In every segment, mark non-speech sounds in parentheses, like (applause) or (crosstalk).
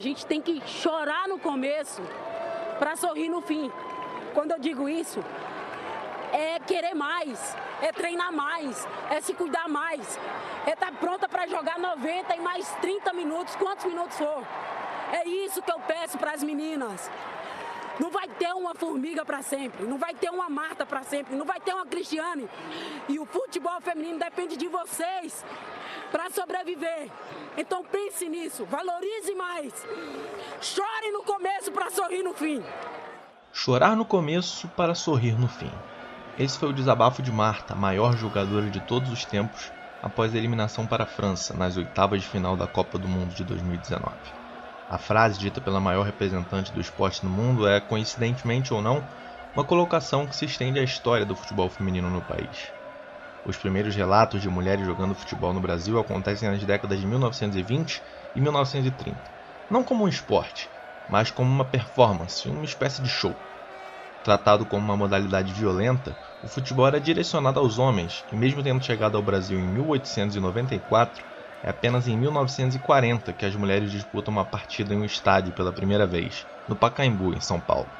A gente tem que chorar no começo para sorrir no fim. Quando eu digo isso, é querer mais, é treinar mais, é se cuidar mais, é estar tá pronta para jogar 90 e mais 30 minutos, quantos minutos for. É isso que eu peço para as meninas. Não vai ter uma formiga para sempre, não vai ter uma Marta para sempre, não vai ter uma Cristiane. E o futebol feminino depende de vocês para sobreviver. Então pense nisso, valorize mais. Chore no começo para sorrir no fim. Chorar no começo para sorrir no fim. Esse foi o desabafo de Marta, maior jogadora de todos os tempos, após a eliminação para a França nas oitavas de final da Copa do Mundo de 2019. A frase dita pela maior representante do esporte no mundo é, coincidentemente ou não, uma colocação que se estende à história do futebol feminino no país. Os primeiros relatos de mulheres jogando futebol no Brasil acontecem nas décadas de 1920 e 1930, não como um esporte, mas como uma performance, uma espécie de show. Tratado como uma modalidade violenta, o futebol era direcionado aos homens, e mesmo tendo chegado ao Brasil em 1894, é apenas em 1940 que as mulheres disputam uma partida em um estádio pela primeira vez, no Pacaembu, em São Paulo.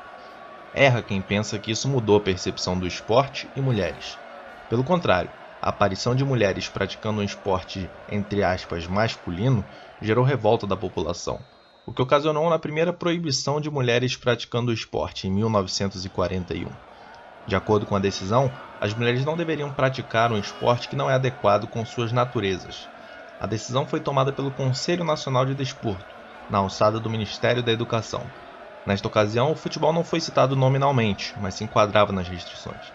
Erra quem pensa que isso mudou a percepção do esporte e mulheres. Pelo contrário, a aparição de mulheres praticando um esporte, entre aspas, masculino, gerou revolta da população, o que ocasionou na primeira proibição de mulheres praticando o esporte, em 1941. De acordo com a decisão, as mulheres não deveriam praticar um esporte que não é adequado com suas naturezas, a decisão foi tomada pelo Conselho Nacional de Desporto, na alçada do Ministério da Educação. Nesta ocasião, o futebol não foi citado nominalmente, mas se enquadrava nas restrições.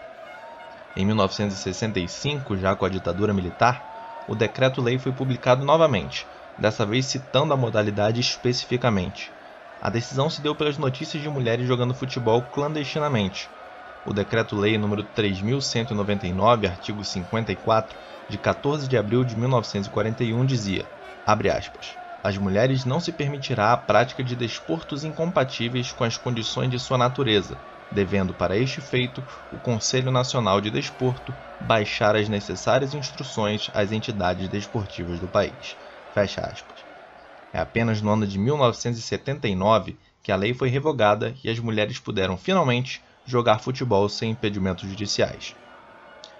Em 1965, já com a ditadura militar, o decreto-lei foi publicado novamente, dessa vez citando a modalidade especificamente. A decisão se deu pelas notícias de mulheres jogando futebol clandestinamente. O decreto-lei número 3199, artigo 54, de 14 de abril de 1941 dizia, aspas, as mulheres não se permitirá a prática de desportos incompatíveis com as condições de sua natureza, devendo para este feito o Conselho Nacional de Desporto baixar as necessárias instruções às entidades desportivas do país. Fecha aspas. É apenas no ano de 1979 que a lei foi revogada e as mulheres puderam finalmente jogar futebol sem impedimentos judiciais.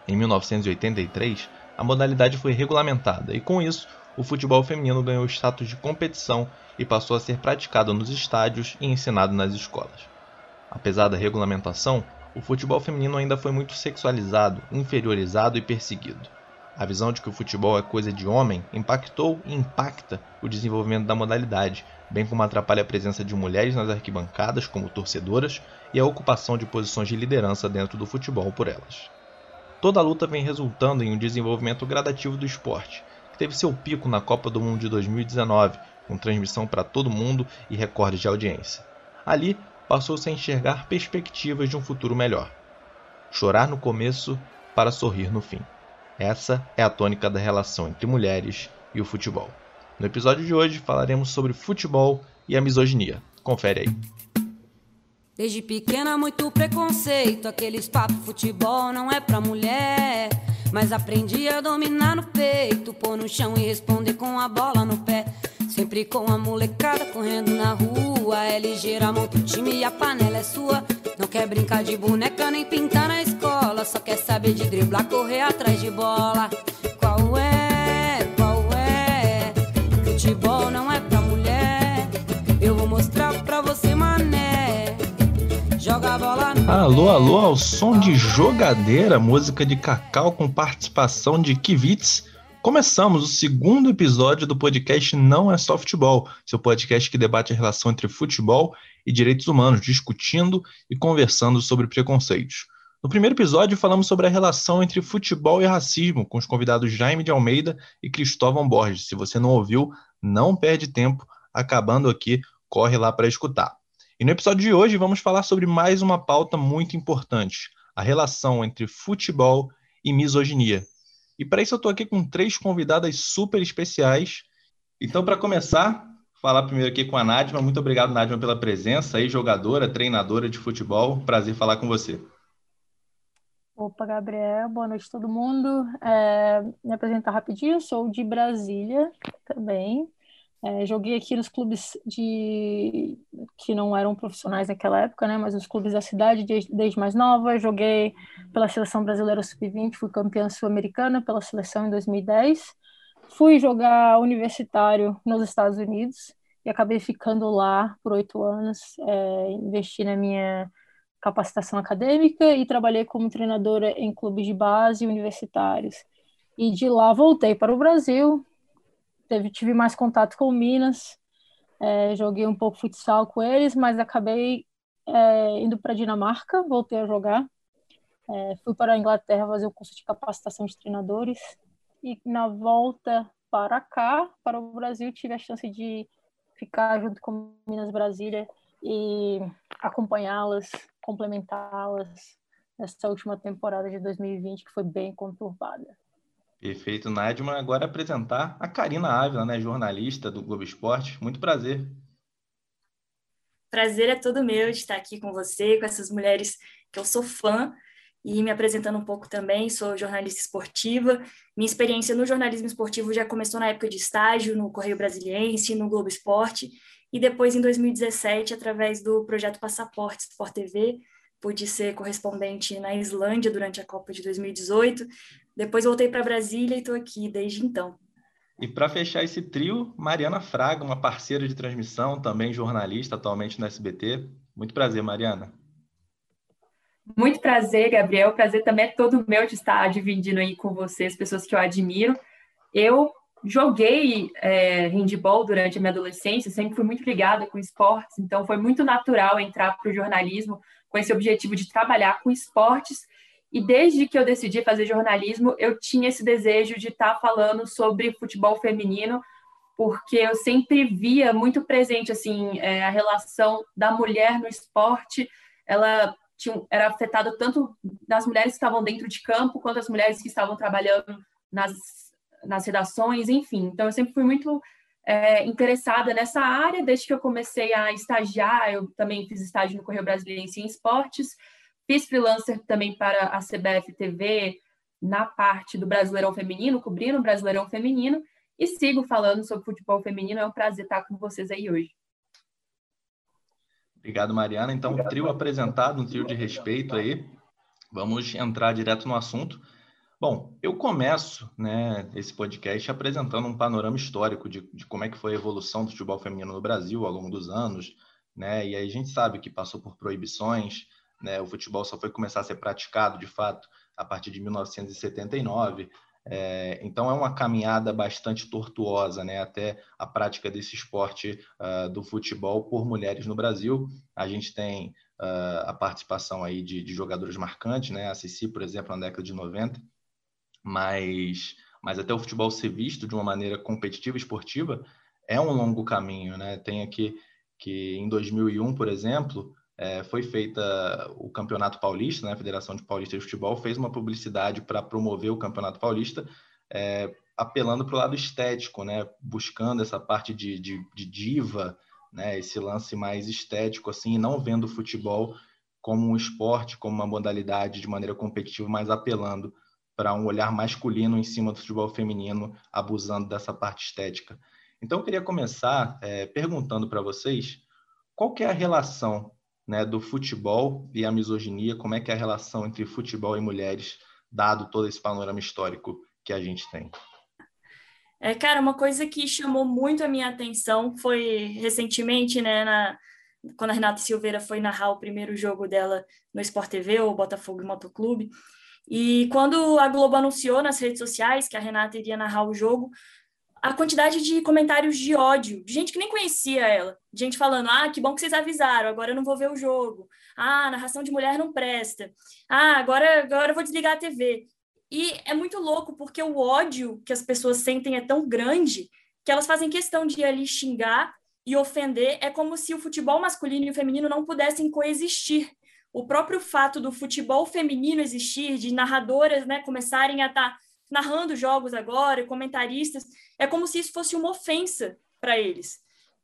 Em 1983, a modalidade foi regulamentada e, com isso, o futebol feminino ganhou status de competição e passou a ser praticado nos estádios e ensinado nas escolas. Apesar da regulamentação, o futebol feminino ainda foi muito sexualizado, inferiorizado e perseguido. A visão de que o futebol é coisa de homem impactou e impacta o desenvolvimento da modalidade, bem como atrapalha a presença de mulheres nas arquibancadas como torcedoras e a ocupação de posições de liderança dentro do futebol por elas. Toda a luta vem resultando em um desenvolvimento gradativo do esporte, que teve seu pico na Copa do Mundo de 2019, com transmissão para todo mundo e recordes de audiência. Ali, passou-se a enxergar perspectivas de um futuro melhor. Chorar no começo para sorrir no fim. Essa é a tônica da relação entre mulheres e o futebol. No episódio de hoje falaremos sobre futebol e a misoginia. Confere aí. Desde pequena, muito preconceito. Aqueles papo futebol não é pra mulher. Mas aprendi a dominar no peito, pôr no chão e responder com a bola no pé. Sempre com a molecada correndo na rua. É ligeira, monta o time e a panela é sua. Não quer brincar de boneca nem pintar na escola. Só quer saber de driblar, correr atrás de bola. Alô, alô, ao som de Jogadeira, música de Cacau com participação de Kivitz. Começamos o segundo episódio do podcast Não é Só Futebol, seu podcast que debate a relação entre futebol e direitos humanos, discutindo e conversando sobre preconceitos. No primeiro episódio, falamos sobre a relação entre futebol e racismo, com os convidados Jaime de Almeida e Cristóvão Borges. Se você não ouviu, não perde tempo, acabando aqui, corre lá para escutar. E no episódio de hoje vamos falar sobre mais uma pauta muito importante: a relação entre futebol e misoginia. E para isso eu estou aqui com três convidadas super especiais. Então, para começar, falar primeiro aqui com a Nadma. Muito obrigado, Nadma, pela presença aí, jogadora, treinadora de futebol. Prazer falar com você. Opa, Gabriel, boa noite a todo mundo. É, me apresentar rapidinho, sou de Brasília também. É, joguei aqui nos clubes de que não eram profissionais naquela época, né? Mas nos clubes da cidade desde, desde mais nova. Joguei pela seleção brasileira sub-20, fui campeã sul-americana pela seleção em 2010. Fui jogar universitário nos Estados Unidos e acabei ficando lá por oito anos. É, investi na minha capacitação acadêmica e trabalhei como treinadora em clubes de base universitários. E de lá voltei para o Brasil, teve, tive mais contato com o Minas, é, joguei um pouco futsal com eles, mas acabei é, indo para a Dinamarca, voltei a jogar. É, fui para a Inglaterra fazer o curso de capacitação de treinadores e na volta para cá, para o Brasil, tive a chance de ficar junto com Minas Brasília e acompanhá-las, complementá-las nessa última temporada de 2020 que foi bem conturbada. Perfeito, Nadima. Agora apresentar a Karina Ávila, né, jornalista do Globo Esporte. Muito prazer. Prazer é todo meu de estar aqui com você, com essas mulheres que eu sou fã e me apresentando um pouco também, sou jornalista esportiva. Minha experiência no jornalismo esportivo já começou na época de estágio no Correio Brasiliense, no Globo Esporte, e depois em 2017, através do projeto Passaporte Sport TV, pude ser correspondente na Islândia durante a Copa de 2018, depois voltei para Brasília e estou aqui desde então. E para fechar esse trio, Mariana Fraga, uma parceira de transmissão, também jornalista atualmente no SBT. Muito prazer, Mariana. Muito prazer, Gabriel. O prazer também é todo meu de estar dividindo aí com vocês, pessoas que eu admiro. Eu joguei é, handball durante a minha adolescência, sempre fui muito ligada com esportes, então foi muito natural entrar para o jornalismo com esse objetivo de trabalhar com esportes e desde que eu decidi fazer jornalismo, eu tinha esse desejo de estar tá falando sobre futebol feminino, porque eu sempre via muito presente assim é, a relação da mulher no esporte. Ela tinha, era afetada tanto das mulheres que estavam dentro de campo quanto as mulheres que estavam trabalhando nas, nas redações, enfim. Então eu sempre fui muito é, interessada nessa área desde que eu comecei a estagiar. Eu também fiz estágio no Correio Brasileiro em Esportes Fiz freelancer também para a CBF TV na parte do Brasileirão Feminino, cobrindo o Brasileirão Feminino, e sigo falando sobre futebol feminino. É um prazer estar com vocês aí hoje. Obrigado, Mariana. Então, Obrigado. trio apresentado, um trio de respeito aí. Vamos entrar direto no assunto. Bom, eu começo né, esse podcast apresentando um panorama histórico de, de como é que foi a evolução do futebol feminino no Brasil ao longo dos anos. Né? E aí a gente sabe que passou por proibições, né? O futebol só foi começar a ser praticado, de fato, a partir de 1979. É, então, é uma caminhada bastante tortuosa né, até a prática desse esporte uh, do futebol por mulheres no Brasil. A gente tem uh, a participação aí de, de, jogadores marcantes, né, a Cici, por exemplo, na década de 90, mas, mas até o futebol ser visto de uma maneira competitiva, esportiva, é um longo caminho. Né? Tem aqui que em 2001, por exemplo, é, foi feita o Campeonato Paulista, né? a Federação de Paulista de Futebol fez uma publicidade para promover o Campeonato Paulista, é, apelando para o lado estético, né? buscando essa parte de, de, de, diva, né? esse lance mais estético, assim, não vendo o futebol como um esporte, como uma modalidade de maneira competitiva, mas apelando para um olhar masculino em cima do futebol feminino, abusando dessa parte estética. Então, eu queria começar é, perguntando para vocês qual que é a relação né, do futebol e a misoginia, como é que é a relação entre futebol e mulheres, dado todo esse panorama histórico que a gente tem. É, cara, uma coisa que chamou muito a minha atenção foi recentemente, né, na, quando a Renata Silveira foi narrar o primeiro jogo dela no Sport TV, o Botafogo e Motoclube, e quando a Globo anunciou nas redes sociais que a Renata iria narrar o jogo, a quantidade de comentários de ódio, de gente que nem conhecia ela, de gente falando: ah, que bom que vocês avisaram, agora eu não vou ver o jogo. Ah, narração de mulher não presta. Ah, agora, agora eu vou desligar a TV. E é muito louco, porque o ódio que as pessoas sentem é tão grande que elas fazem questão de ali xingar e ofender. É como se o futebol masculino e o feminino não pudessem coexistir. O próprio fato do futebol feminino existir, de narradoras né, começarem a estar. Narrando jogos agora, comentaristas, é como se isso fosse uma ofensa para eles.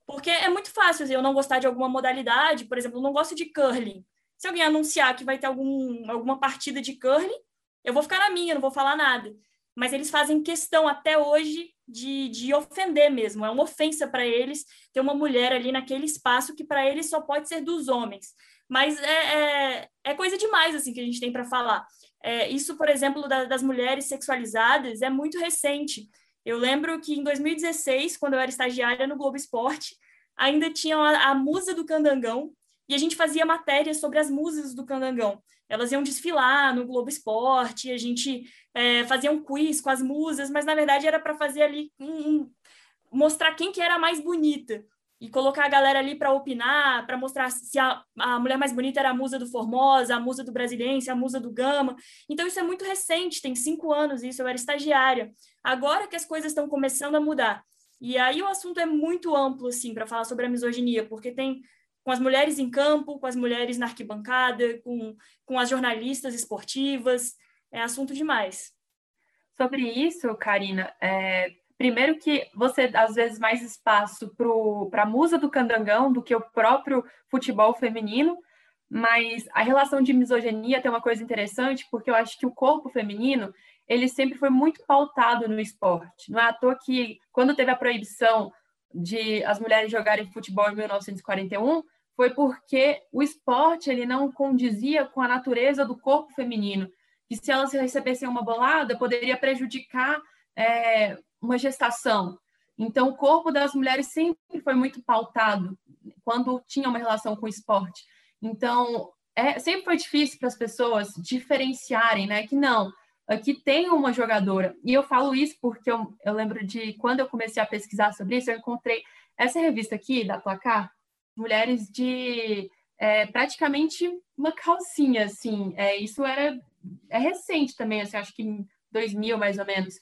Porque é muito fácil eu não gostar de alguma modalidade, por exemplo, eu não gosto de curling. Se alguém anunciar que vai ter algum, alguma partida de curling, eu vou ficar na minha, não vou falar nada. mas eles fazem questão até hoje de, de ofender mesmo. É uma ofensa para eles ter uma mulher ali naquele espaço que para eles só pode ser dos homens. Mas é, é, é coisa demais assim que a gente tem para falar. É, isso, por exemplo, da, das mulheres sexualizadas é muito recente. Eu lembro que em 2016, quando eu era estagiária no Globo Esporte, ainda tinha a, a musa do candangão e a gente fazia matérias sobre as musas do candangão. Elas iam desfilar no Globo Esporte, a gente é, fazia um quiz com as musas, mas na verdade era para fazer ali um, um, mostrar quem que era a mais bonita e colocar a galera ali para opinar, para mostrar se a, a, mulher mais bonita era a musa do Formosa, a musa do Brasiliense, a musa do Gama. Então, isso é muito recente, tem cinco anos isso, eu era estagiária. Agora que as coisas estão começando a mudar. E aí o assunto é muito amplo, assim, para falar sobre a misoginia, porque tem com as mulheres em campo, com as mulheres na arquibancada, com, com as jornalistas esportivas, é assunto demais. Sobre isso, Karina, é, primeiro que você às vezes mais espaço para a musa do candangão do que o próprio futebol feminino, mas a relação de misoginia tem uma coisa interessante, porque eu acho que o corpo feminino ele sempre foi muito pautado no esporte. Não é à toa que, quando teve a proibição de as mulheres jogarem futebol em 1941, foi porque o esporte ele não condizia com a natureza do corpo feminino. E se elas recebessem uma bolada, poderia prejudicar é, uma gestação. Então, o corpo das mulheres sempre foi muito pautado quando tinha uma relação com o esporte. Então, é, sempre foi difícil para as pessoas diferenciarem, né? Que não, aqui tem uma jogadora. E eu falo isso porque eu, eu lembro de quando eu comecei a pesquisar sobre isso, eu encontrei essa revista aqui, da Placar, mulheres de é, praticamente uma calcinha, assim. É, isso era é recente também, assim, acho que em 2000 mais ou menos.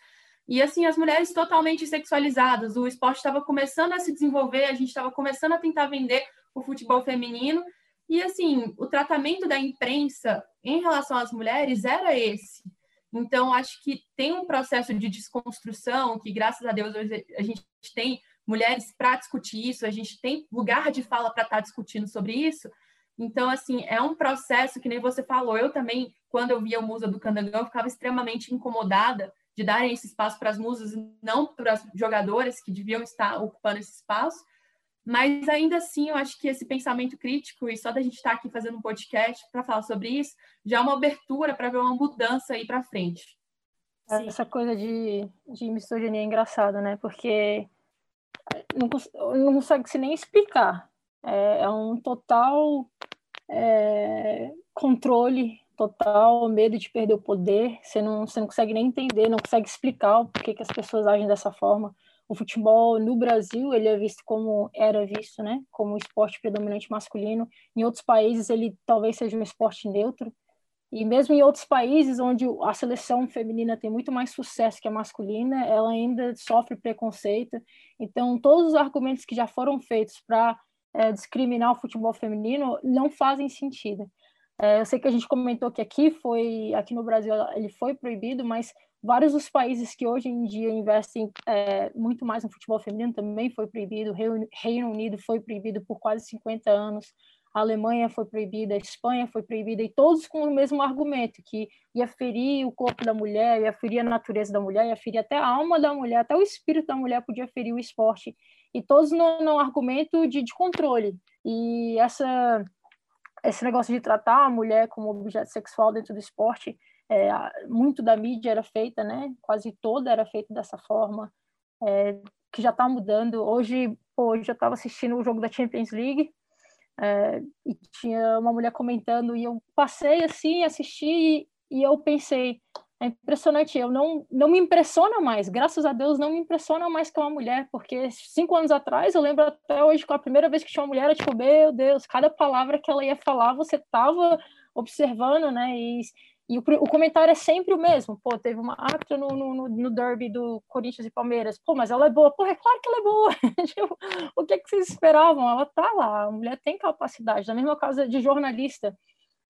E assim, as mulheres totalmente sexualizadas, o esporte estava começando a se desenvolver, a gente estava começando a tentar vender o futebol feminino. E assim, o tratamento da imprensa em relação às mulheres era esse. Então, acho que tem um processo de desconstrução que, graças a Deus, hoje a gente tem mulheres para discutir isso, a gente tem lugar de fala para estar tá discutindo sobre isso. Então, assim, é um processo que nem você falou. Eu também, quando eu via a musa do Candangão, ficava extremamente incomodada de darem esse espaço para as musas, não para as jogadoras que deviam estar ocupando esse espaço. Mas ainda assim, eu acho que esse pensamento crítico, e só da gente estar aqui fazendo um podcast para falar sobre isso, já é uma abertura para ver uma mudança aí para frente. Sim. Essa coisa de, de misoginia é engraçada, né? Porque não, não consegue se nem explicar. É, é um total é, controle, total medo de perder o poder. Você não, você não consegue nem entender, não consegue explicar porquê que as pessoas agem dessa forma o futebol no Brasil ele é visto como era visto, né, como um esporte predominante masculino. Em outros países ele talvez seja um esporte neutro. E mesmo em outros países onde a seleção feminina tem muito mais sucesso que a masculina, ela ainda sofre preconceito. Então, todos os argumentos que já foram feitos para é, discriminar o futebol feminino não fazem sentido. É, eu sei que a gente comentou que aqui foi, aqui no Brasil ele foi proibido, mas vários dos países que hoje em dia investem é, muito mais no futebol feminino também foi proibido. Reino Unido foi proibido por quase 50 anos. A Alemanha foi proibida, a Espanha foi proibida, e todos com o mesmo argumento, que ia ferir o corpo da mulher, ia ferir a natureza da mulher, ia ferir até a alma da mulher, até o espírito da mulher podia ferir o esporte, e todos no, no argumento de, de controle. E essa esse negócio de tratar a mulher como objeto sexual dentro do esporte, é, muito da mídia era feita, né? Quase toda era feita dessa forma, é, que já está mudando. Hoje, hoje eu estava assistindo o jogo da Champions League é, e tinha uma mulher comentando e eu passei assim, assisti e eu pensei, é impressionante, eu não, não me impressiona mais, graças a Deus não me impressiona mais que uma mulher, porque cinco anos atrás, eu lembro até hoje, com a primeira vez que tinha uma mulher, eu tipo, meu Deus, cada palavra que ela ia falar, você estava observando, né, e, e o, o, comentário é sempre o mesmo, pô, teve uma árbitra no, no, no derby do Corinthians e Palmeiras, pô, mas ela é boa, pô, é claro que ela é boa, (laughs) tipo, o que, que vocês esperavam? Ela tá lá, a mulher tem capacidade, na mesma casa de jornalista,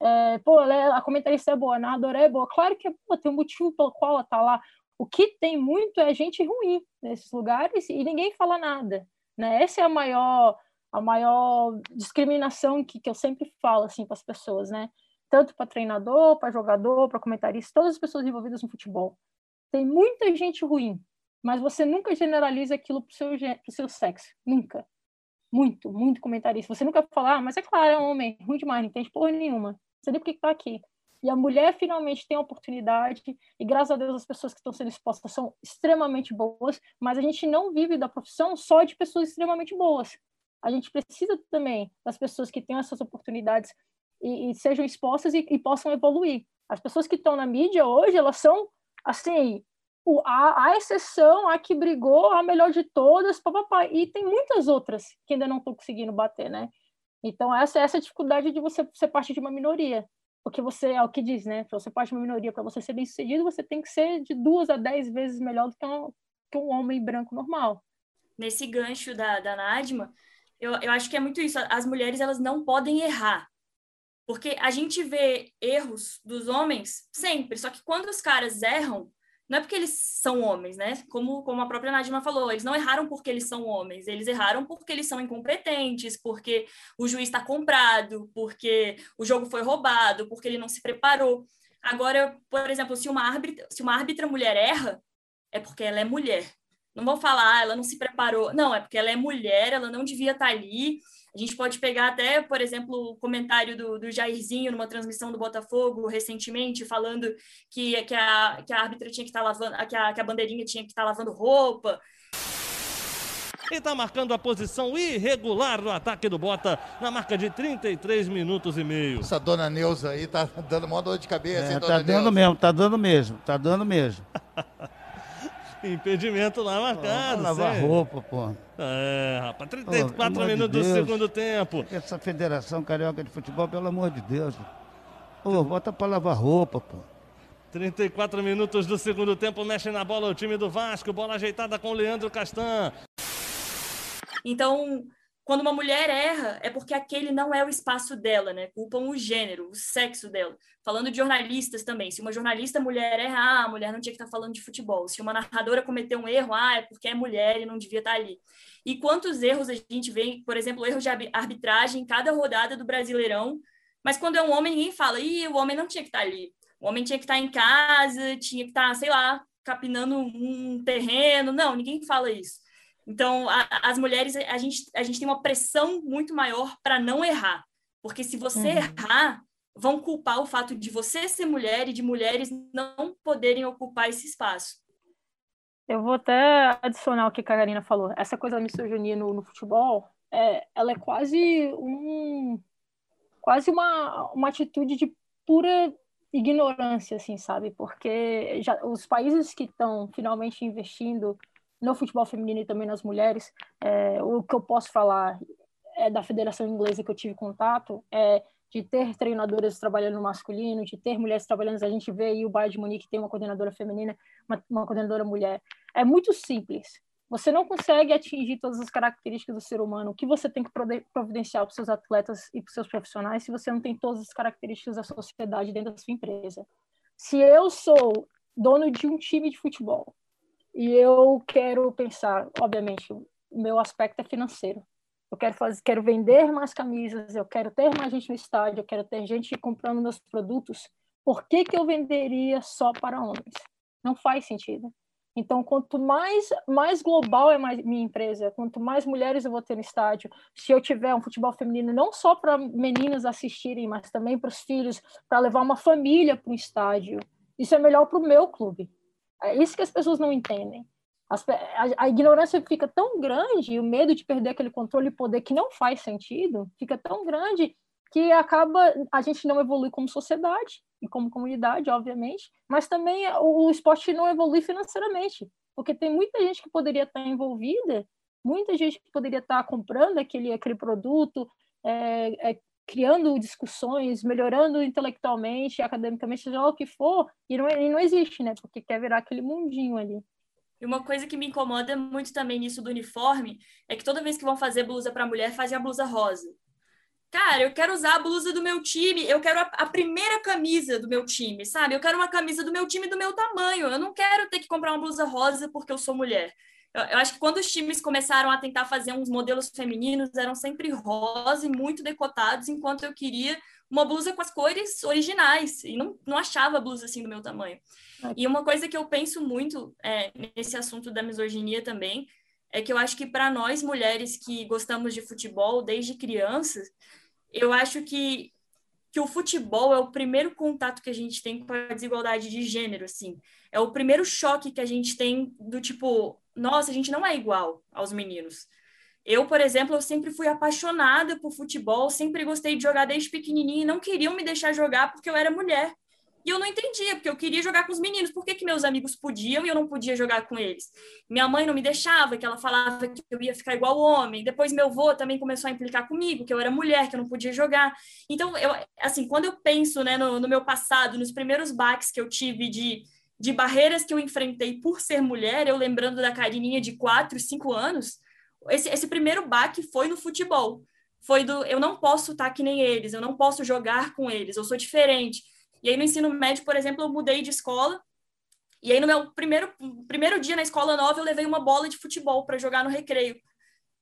é, pô, é, a comentarista é boa, a narradora é boa. Claro que pô, tem um motivo pelo qual ela tá lá. O que tem muito é gente ruim nesses lugares e ninguém fala nada. Né? Essa é a maior, a maior discriminação que, que eu sempre falo assim, para as pessoas, né? Tanto para treinador, para jogador, para comentarista, todas as pessoas envolvidas no futebol. Tem muita gente ruim, mas você nunca generaliza aquilo pro seu, pro seu sexo. Nunca. Muito, muito comentarista. Você nunca fala, ah, mas é claro, é homem, ruim demais, não tem porra nenhuma. Sei nem por que tá aqui. E a mulher finalmente tem a oportunidade, e graças a Deus as pessoas que estão sendo expostas são extremamente boas, mas a gente não vive da profissão só de pessoas extremamente boas. A gente precisa também das pessoas que tenham essas oportunidades e, e sejam expostas e, e, possam evoluir. As pessoas que estão na mídia hoje, elas são, assim, o, a, a, exceção, a que brigou, a melhor de todas, papapá. E tem muitas outras que ainda não estão conseguindo bater, né? Então, essa, essa é a dificuldade de você ser parte de uma minoria. Porque você, é o que diz, né? Para você parte de uma minoria, para você ser bem sucedido, você tem que ser de duas a dez vezes melhor do que um, que um homem branco normal. Nesse gancho da, da Nadma, eu, eu acho que é muito isso. As mulheres, elas não podem errar. Porque a gente vê erros dos homens sempre, só que quando os caras erram, não é porque eles são homens, né? Como, como a própria Nadima falou, eles não erraram porque eles são homens, eles erraram porque eles são incompetentes, porque o juiz está comprado, porque o jogo foi roubado, porque ele não se preparou. Agora, por exemplo, se uma árbitra, se uma árbitra mulher erra, é porque ela é mulher. Não vão falar, ah, ela não se preparou. Não, é porque ela é mulher, ela não devia estar tá ali. A gente pode pegar até, por exemplo, o comentário do, do Jairzinho numa transmissão do Botafogo recentemente, falando que, que, a, que a árbitra tinha que estar tá lavando, que a, que a bandeirinha tinha que estar tá lavando roupa. E está marcando a posição irregular no ataque do Bota, na marca de 33 minutos e meio. Essa dona Neuza aí tá dando uma dor de cabeça, é, hein, Tá dando mesmo, tá dando mesmo, tá dando mesmo. (laughs) Impedimento lá marcado. lavar roupa, pô. É, rapaz, 34 minutos de do segundo tempo. Essa Federação Carioca de Futebol, pelo amor de Deus. Pô, bota pra lavar roupa, pô. 34 minutos do segundo tempo, mexe na bola o time do Vasco, bola ajeitada com o Leandro Castan. Então, quando uma mulher erra, é porque aquele não é o espaço dela, né? Culpam o gênero, o sexo dela. Falando de jornalistas também. Se uma jornalista mulher erra, ah, a mulher não tinha que estar falando de futebol. Se uma narradora cometeu um erro, ah, é porque é mulher e não devia estar ali. E quantos erros a gente vê, por exemplo, erros de arbitragem em cada rodada do Brasileirão, mas quando é um homem, ninguém fala, ih, o homem não tinha que estar ali. O homem tinha que estar em casa, tinha que estar, sei lá, capinando um terreno. Não, ninguém fala isso. Então, a, as mulheres, a gente, a gente tem uma pressão muito maior para não errar. Porque se você uhum. errar, vão culpar o fato de você ser mulher e de mulheres não poderem ocupar esse espaço. Eu vou até adicionar o que a Karina falou. Essa coisa da misoginia no, no futebol, é, ela é quase um quase uma, uma atitude de pura ignorância, assim, sabe? Porque já, os países que estão finalmente investindo no futebol feminino e também nas mulheres, é, o que eu posso falar é da federação inglesa que eu tive contato, é de ter treinadoras trabalhando no masculino, de ter mulheres trabalhando, a gente vê aí o Bayern de Munique tem uma coordenadora feminina, uma, uma coordenadora mulher. É muito simples. Você não consegue atingir todas as características do ser humano. O que você tem que providenciar para os seus atletas e para os seus profissionais se você não tem todas as características da sociedade dentro da sua empresa? Se eu sou dono de um time de futebol e eu quero pensar, obviamente, o meu aspecto é financeiro. Eu quero fazer, quero vender mais camisas, eu quero ter mais gente no estádio, eu quero ter gente comprando meus produtos. Por que, que eu venderia só para homens? Não faz sentido. Então, quanto mais, mais global é mais minha empresa, quanto mais mulheres eu vou ter no estádio, se eu tiver um futebol feminino, não só para meninas assistirem, mas também para os filhos, para levar uma família para o estádio, isso é melhor para o meu clube. É isso que as pessoas não entendem. As, a, a, ignorância fica tão grande, o medo de perder aquele controle e poder que não faz sentido, fica tão grande que acaba a gente não evolui como sociedade e como comunidade, obviamente, mas também o, o esporte não evolui financeiramente, porque tem muita gente que poderia estar envolvida, muita gente que poderia estar comprando aquele, aquele produto, é, é, criando discussões, melhorando intelectualmente, academicamente, seja lá o que for, e não, e não existe, né? Porque quer virar aquele mundinho ali. E uma coisa que me incomoda muito também nisso do uniforme é que toda vez que vão fazer blusa para mulher, fazem a blusa rosa. Cara, eu quero usar a blusa do meu time, eu quero a, a, primeira camisa do meu time, sabe? Eu quero uma camisa do meu time do meu tamanho. Eu não quero ter que comprar uma blusa rosa porque eu sou mulher. Eu, eu, acho que quando os times começaram a tentar fazer uns modelos femininos, eram sempre rosa e muito decotados, enquanto eu queria uma blusa com as cores originais, e não, não achava blusa assim do meu tamanho. E uma coisa que eu penso muito é, nesse assunto da misoginia também, é que eu acho que para nós mulheres que gostamos de futebol desde crianças, eu acho que que o futebol é o primeiro contato que a gente tem com a desigualdade de gênero, assim. É o primeiro choque que a gente tem do tipo, nossa, a gente não é igual aos meninos. Eu, por exemplo, eu sempre fui apaixonada por futebol, sempre gostei de jogar desde pequenininha e não queriam me deixar jogar porque eu era mulher. E eu não entendia, porque eu queria jogar com os meninos. Por que, que meus amigos podiam e eu não podia jogar com eles? Minha mãe não me deixava, que ela falava que eu ia ficar igual homem. Depois meu avô também começou a implicar comigo, que eu era mulher, que eu não podia jogar. Então, eu, assim, quando eu penso né, no, no meu passado, nos primeiros baques que eu tive de, de barreiras que eu enfrentei por ser mulher, eu lembrando da Carininha de 4, 5 anos, esse, esse primeiro baque foi no futebol. Foi do eu não posso estar que nem eles, eu não posso jogar com eles, eu sou diferente. E aí no ensino médio, por exemplo, eu mudei de escola. E aí no meu primeiro, primeiro dia na escola nova, eu levei uma bola de futebol para jogar no recreio.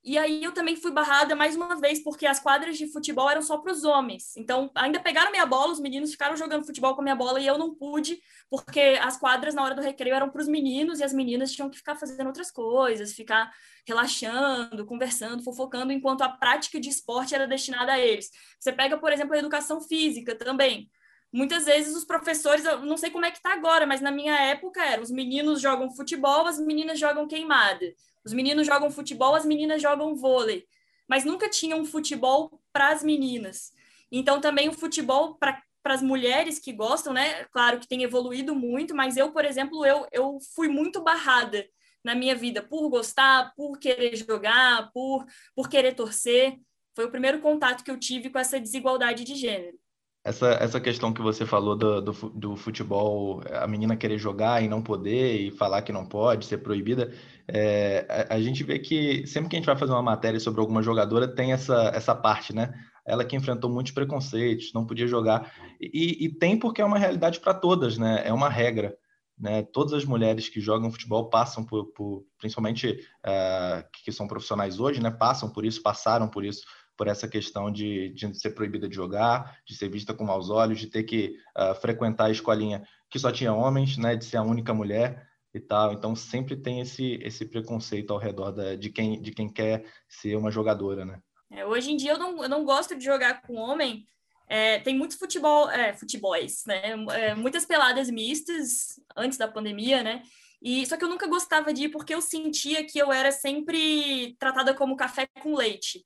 E aí eu também fui barrada mais uma vez, porque as quadras de futebol eram só para os homens. Então, ainda pegaram minha bola, os meninos ficaram jogando futebol com a minha bola e eu não pude, porque as quadras na hora do recreio eram para os meninos e as meninas tinham que ficar fazendo outras coisas, ficar relaxando, conversando, fofocando, enquanto a prática de esporte era destinada a eles. Você pega, por exemplo, a educação física também muitas vezes os professores, eu não sei como é que está agora, mas na minha época era, os meninos jogam futebol, as meninas jogam queimada. Os meninos jogam futebol, as meninas jogam vôlei. Mas nunca tinha um futebol para as meninas. Então também o futebol para para as mulheres que gostam, né? Claro que tem evoluído muito, mas eu, por exemplo, eu, eu fui muito barrada na minha vida por gostar, por querer jogar, por, por querer torcer. Foi o primeiro contato que eu tive com essa desigualdade de gênero. Essa, essa questão que você falou do, do, do, futebol, a menina querer jogar e não poder, e falar que não pode, ser proibida, é, a, a, gente vê que sempre que a gente vai fazer uma matéria sobre alguma jogadora, tem essa, essa parte, né? Ela que enfrentou muitos preconceitos, não podia jogar. E, e tem porque é uma realidade para todas, né? É uma regra. Né? Todas as mulheres que jogam futebol passam por, por principalmente uh, que são profissionais hoje, né? Passam por isso, passaram por isso por essa questão de, de ser proibida de jogar, de ser vista com maus olhos, de ter que uh, frequentar a escolinha que só tinha homens, né, de ser a única mulher e tal. Então sempre tem esse, esse preconceito ao redor da, de, quem, de quem quer ser uma jogadora, né? É, hoje em dia eu não, eu não gosto de jogar com homem. É, tem muitos futebol, é, futebols, né? É, muitas peladas mistas antes da pandemia, né? E só que eu nunca gostava de ir porque eu sentia que eu era sempre tratada como café com leite.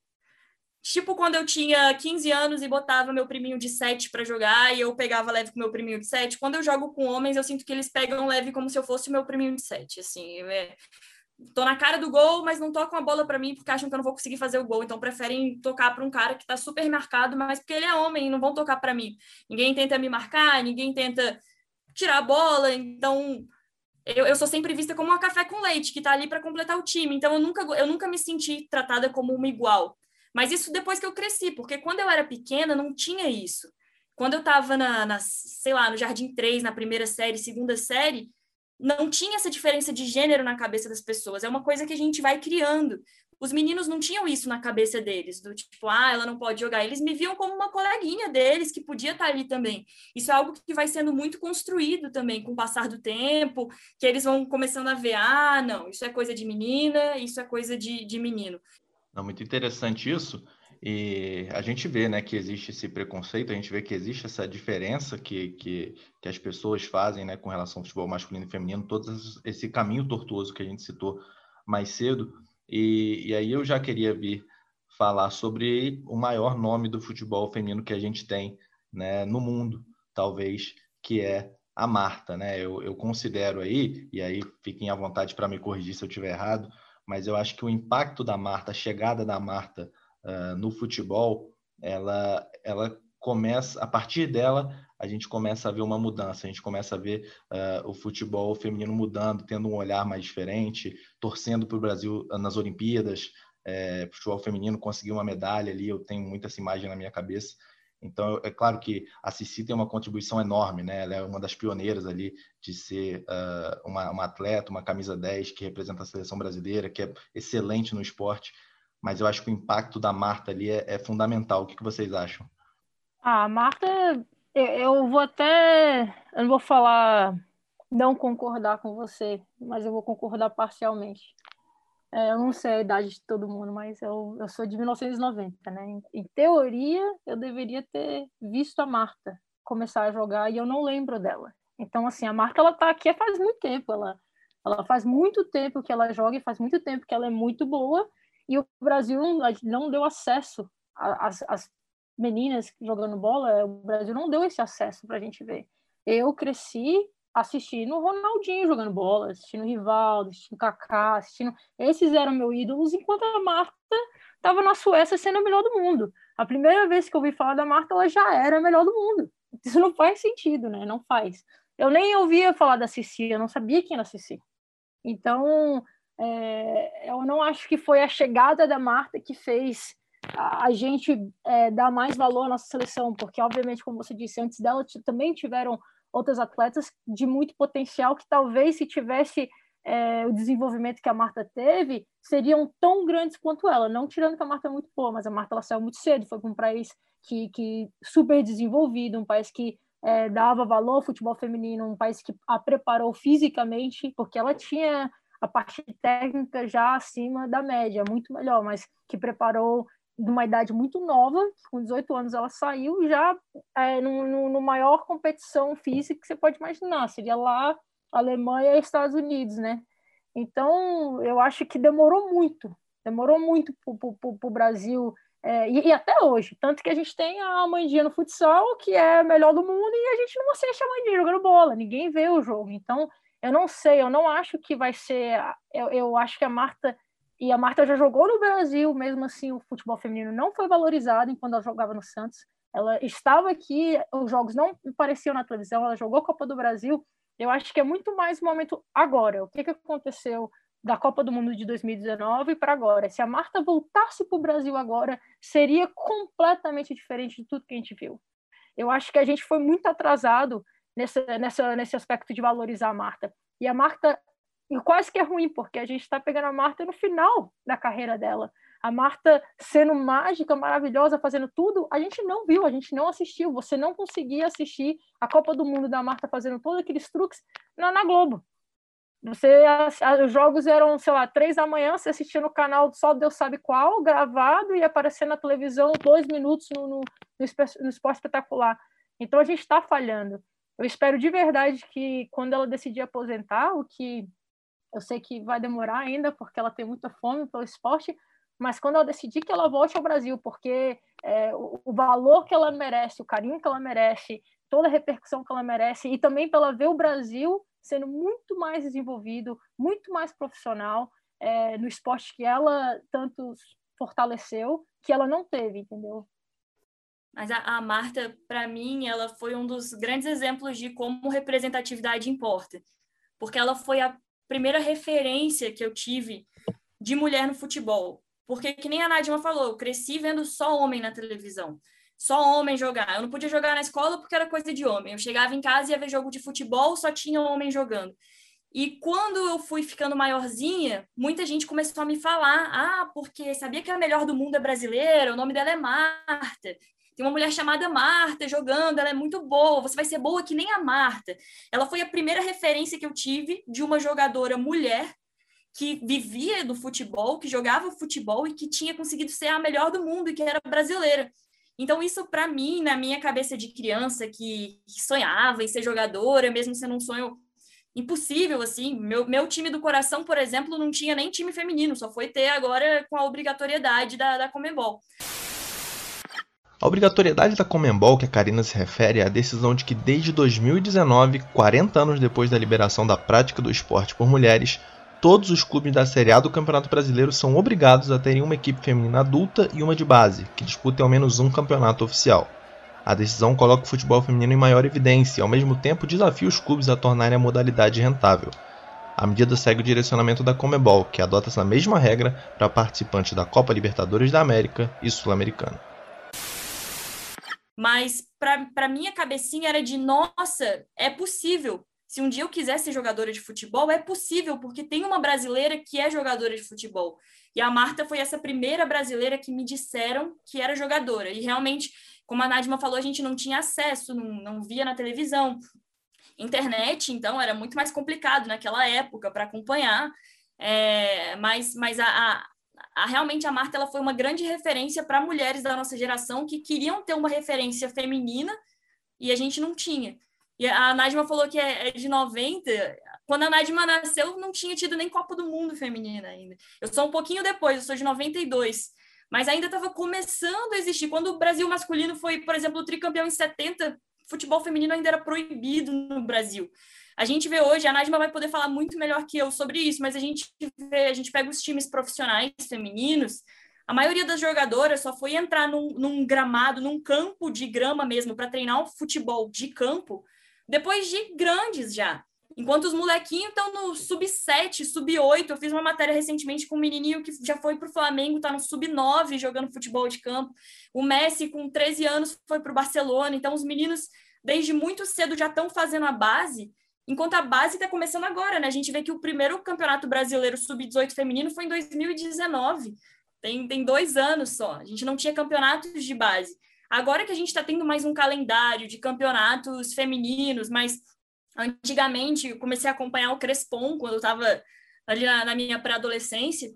Tipo quando eu tinha 15 anos e botava meu priminho de 7 para jogar e eu pegava leve com meu priminho de 7. Quando eu jogo com homens, eu sinto que eles pegam leve como se eu fosse o meu priminho de 7, assim. É... Tô na cara do gol, mas não tocam a bola para mim porque acham que eu não vou conseguir fazer o gol, então preferem tocar para um cara que tá super marcado, mas porque ele é homem, não vão tocar para mim. Ninguém tenta me marcar, ninguém tenta tirar a bola, então eu, eu sou sempre vista como uma café com leite que tá ali para completar o time. Então eu nunca eu nunca me senti tratada como uma igual. Mas isso depois que eu cresci, porque quando eu era pequena não tinha isso. Quando eu estava na, na, sei lá, no Jardim 3, na primeira série, segunda série, não tinha essa diferença de gênero na cabeça das pessoas. É uma coisa que a gente vai criando. Os meninos não tinham isso na cabeça deles, do tipo, ah, ela não pode jogar. Eles me viam como uma coleguinha deles que podia estar ali também. Isso é algo que vai sendo muito construído também com o passar do tempo, que eles vão começando a ver, ah, não, isso é coisa de menina, isso é coisa de, de menino. Não, muito interessante isso. E a gente vê né, que existe esse preconceito, a gente vê que existe essa diferença que, que, que as pessoas fazem né, com relação ao futebol masculino e feminino, todo esse caminho tortuoso que a gente citou mais cedo. E, e aí eu já queria vir falar sobre o maior nome do futebol feminino que a gente tem né, no mundo, talvez, que é a Marta. Né? Eu, eu considero aí, e aí fiquem à vontade para me corrigir se eu estiver errado, mas eu acho que o impacto da Marta, a chegada da Marta uh, no futebol, ela, ela começa, a partir dela, a gente começa a ver uma mudança, a gente começa a ver uh, o futebol feminino mudando, tendo um olhar mais diferente, torcendo para o Brasil nas Olimpíadas, é, futebol feminino conseguiu uma medalha ali, eu tenho muita essa imagem na minha cabeça. Então, é claro que a Cici tem uma contribuição enorme, né? Ela é uma das pioneiras ali de ser uh, uma, uma, atleta, uma camisa 10 que representa a seleção brasileira, que é excelente no esporte. Mas eu acho que o impacto da Marta ali é, é fundamental. O que, que vocês acham? Ah, a Marta, eu, eu vou até. Eu não vou falar não concordar com você, mas eu vou concordar parcialmente. É, eu não sei a idade de todo mundo, mas eu, eu sou de 1990, né? Em, em, teoria, eu deveria ter visto a Marta começar a jogar e eu não lembro dela. Então, assim, a Marta, ela tá aqui faz muito tempo. Ela, ela faz muito tempo que ela joga e faz muito tempo que ela é muito boa e o Brasil não, não deu acesso às meninas jogando bola, o Brasil não deu esse acesso para a gente ver. Eu cresci assistindo o Ronaldinho jogando bola, assistindo o Rivaldo, assistindo o Kaká, assistindo... Esses eram meus ídolos, enquanto a Marta estava na Suécia sendo a melhor do mundo. A primeira vez que eu ouvi falar da Marta, ela já era a melhor do mundo. Isso não faz sentido, né? Não faz. Eu nem ouvia falar da Cici, eu não sabia quem era a Cici. Então, é, eu não acho que foi a chegada da Marta que fez a, a gente é, dar mais valor à nossa seleção, porque, obviamente, como você disse, antes dela também tiveram outras atletas de muito potencial que talvez se tivesse é, o desenvolvimento que a Marta teve, seriam tão grandes quanto ela. Não tirando que a Marta é muito boa, mas a Marta ela saiu muito cedo, foi para um país que, que super desenvolvido, um país que é, dava valor ao futebol feminino, um país que a preparou fisicamente, porque ela tinha a parte técnica já acima da média, muito melhor, mas que preparou de uma idade muito nova, com 18 anos ela saiu já é, no, no, no, maior competição física que você pode imaginar, seria lá Alemanha e Estados Unidos, né? Então, eu acho que demorou muito, demorou muito para o Brasil, é, e, e, até hoje, tanto que a gente tem a Mandinha no futsal, que é a melhor do mundo, e a gente não assiste a Mandinha jogando bola, ninguém vê o jogo, então, eu não sei, eu não acho que vai ser, eu, eu acho que a Marta e a Marta já jogou no Brasil, mesmo assim o futebol feminino não foi valorizado enquanto ela jogava no Santos. Ela estava aqui, os jogos não apareciam na televisão, ela jogou a Copa do Brasil. Eu acho que é muito mais o momento agora. O que, que aconteceu da Copa do Mundo de 2019 para agora? Se a Marta voltasse para o Brasil agora, seria completamente diferente de tudo que a gente viu. Eu acho que a gente foi muito atrasado nessa, nessa, nesse aspecto de valorizar a Marta. E a Marta e quase que é ruim, porque a gente está pegando a Marta no final da carreira dela. A Marta sendo mágica, maravilhosa, fazendo tudo, a gente não viu, a gente não assistiu. Você não conseguia assistir a Copa do Mundo da Marta fazendo todos aqueles truques na, na Globo. Você, os jogos eram, sei lá, três da manhã, você assistia no canal só Deus sabe qual, gravado, e aparecer na televisão dois minutos no, no, no, no esporte espetacular. Então a gente está falhando. Eu espero de verdade que quando ela decidir aposentar, o que eu sei que vai demorar ainda, porque ela tem muita fome pelo esporte, mas quando ela decidir que ela volte ao Brasil, porque é, o, o, valor que ela merece, o carinho que ela merece, toda a repercussão que ela merece, e também pela ver o Brasil sendo muito mais desenvolvido, muito mais profissional é, no esporte que ela tanto fortaleceu, que ela não teve, entendeu? Mas a, a Marta, para mim, ela foi um dos grandes exemplos de como representatividade importa, porque ela foi a primeira referência que eu tive de mulher no futebol. Porque, que nem a Nadima falou, eu cresci vendo só homem na televisão. Só homem jogar. Eu não podia jogar na escola porque era coisa de homem. Eu chegava em casa e ia ver jogo de futebol, só tinha homem jogando. E quando eu fui ficando maiorzinha, muita gente começou a me falar: ah, porque sabia que a melhor do mundo é brasileira, o nome dela é Marta. Tem uma mulher chamada Marta jogando, ela é muito boa, você vai ser boa que nem a Marta. Ela foi a primeira referência que eu tive de uma jogadora mulher que vivia do futebol, que jogava futebol e que tinha conseguido ser a melhor do mundo e que era brasileira. Então, isso para mim, na minha cabeça de criança que, sonhava em ser jogadora, mesmo sendo um sonho impossível, assim. Meu, meu time do coração, por exemplo, não tinha nem time feminino, só foi ter agora com a obrigatoriedade da, da Comembol. A obrigatoriedade da Comembol que a Karina se refere é a decisão de que desde 2019, 40 anos depois da liberação da prática do esporte por mulheres, todos os clubes da Série A do Campeonato Brasileiro são obrigados a terem uma equipe feminina adulta e uma de base, que disputem ao menos um campeonato oficial. A decisão coloca o futebol feminino em maior evidência e, ao mesmo tempo, desafia os clubes a tornarem a modalidade rentável. A medida segue o direcionamento da Comebol, que adota essa mesma regra para participantes da Copa Libertadores da América e Sul-Americana. Mas para minha cabecinha era de nossa, é possível. Se um dia eu quiser ser jogadora de futebol, é possível, porque tem uma brasileira que é jogadora de futebol. E a Marta foi essa primeira brasileira que me disseram que era jogadora. E realmente, como a Nadima falou, a gente não tinha acesso, não, não via na televisão. Internet, então, era muito mais complicado naquela época para acompanhar. É, mas mas a, a, a, realmente a Marta ela foi uma grande referência para mulheres da nossa geração que queriam ter uma referência feminina e a gente não tinha. E a Nadima falou que é, é de 90. Quando a Nadima nasceu, não tinha tido nem Copa do Mundo feminina ainda. Eu sou um pouquinho depois, eu sou de 92. Mas ainda estava começando a existir. Quando o Brasil masculino foi, por exemplo, tricampeão em 70, futebol feminino ainda era proibido no Brasil. A gente vê hoje, a Nadima vai poder falar muito melhor que eu sobre isso, mas a gente vê, a gente pega os times profissionais femininos, a maioria das jogadoras só foi entrar num, num gramado, num campo de grama mesmo, para treinar o futebol de campo, depois de grandes já. Enquanto os molequinhos estão no sub-7, sub-8. Eu fiz uma matéria recentemente com um menininho que já foi para o Flamengo, está no sub-9 jogando futebol de campo. O Messi, com 13 anos, foi para o Barcelona. Então, os meninos, desde muito cedo, já estão fazendo a base, enquanto a base está começando agora, né? A gente vê que o primeiro campeonato brasileiro sub-18 feminino foi em 2019. Tem, tem dois anos só. A gente não tinha campeonatos de base. Agora que a gente está tendo mais um calendário de campeonatos femininos, mas antigamente eu comecei a acompanhar o Crespon quando eu estava ali na, na minha pré-adolescência,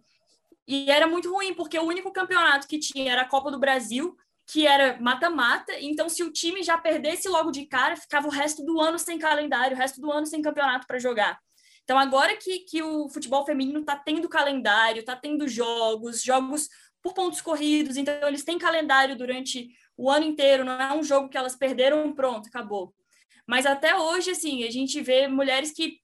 e era muito ruim, porque o único campeonato que tinha era a Copa do Brasil, que era mata-mata, então se o time já perdesse logo de cara, ficava o resto do ano sem calendário, o resto do ano sem campeonato para jogar. Então, agora que, que o futebol feminino está tendo calendário, está tendo jogos, jogos por pontos corridos, então eles têm calendário durante o ano inteiro, não é um jogo que elas perderam, pronto, acabou. Mas até hoje, assim, a gente vê mulheres que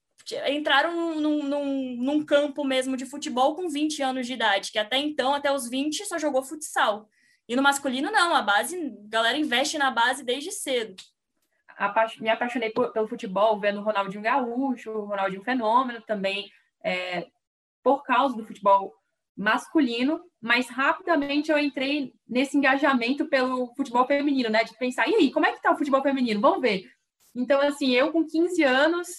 entraram num, num, num, campo mesmo de futebol com 20 anos de idade, que até então, até os 20, só jogou futsal. E no masculino, não, a base, a galera investe na base desde cedo. Me apaixonei pelo futebol, vendo o Ronaldinho Gaúcho, o Ronaldinho Fenômeno também, é, por causa do futebol masculino, mas rapidamente eu entrei nesse engajamento pelo futebol feminino, né? De pensar, e aí, como é que tá o futebol feminino? Vamos ver. Então, assim, eu com 15 anos,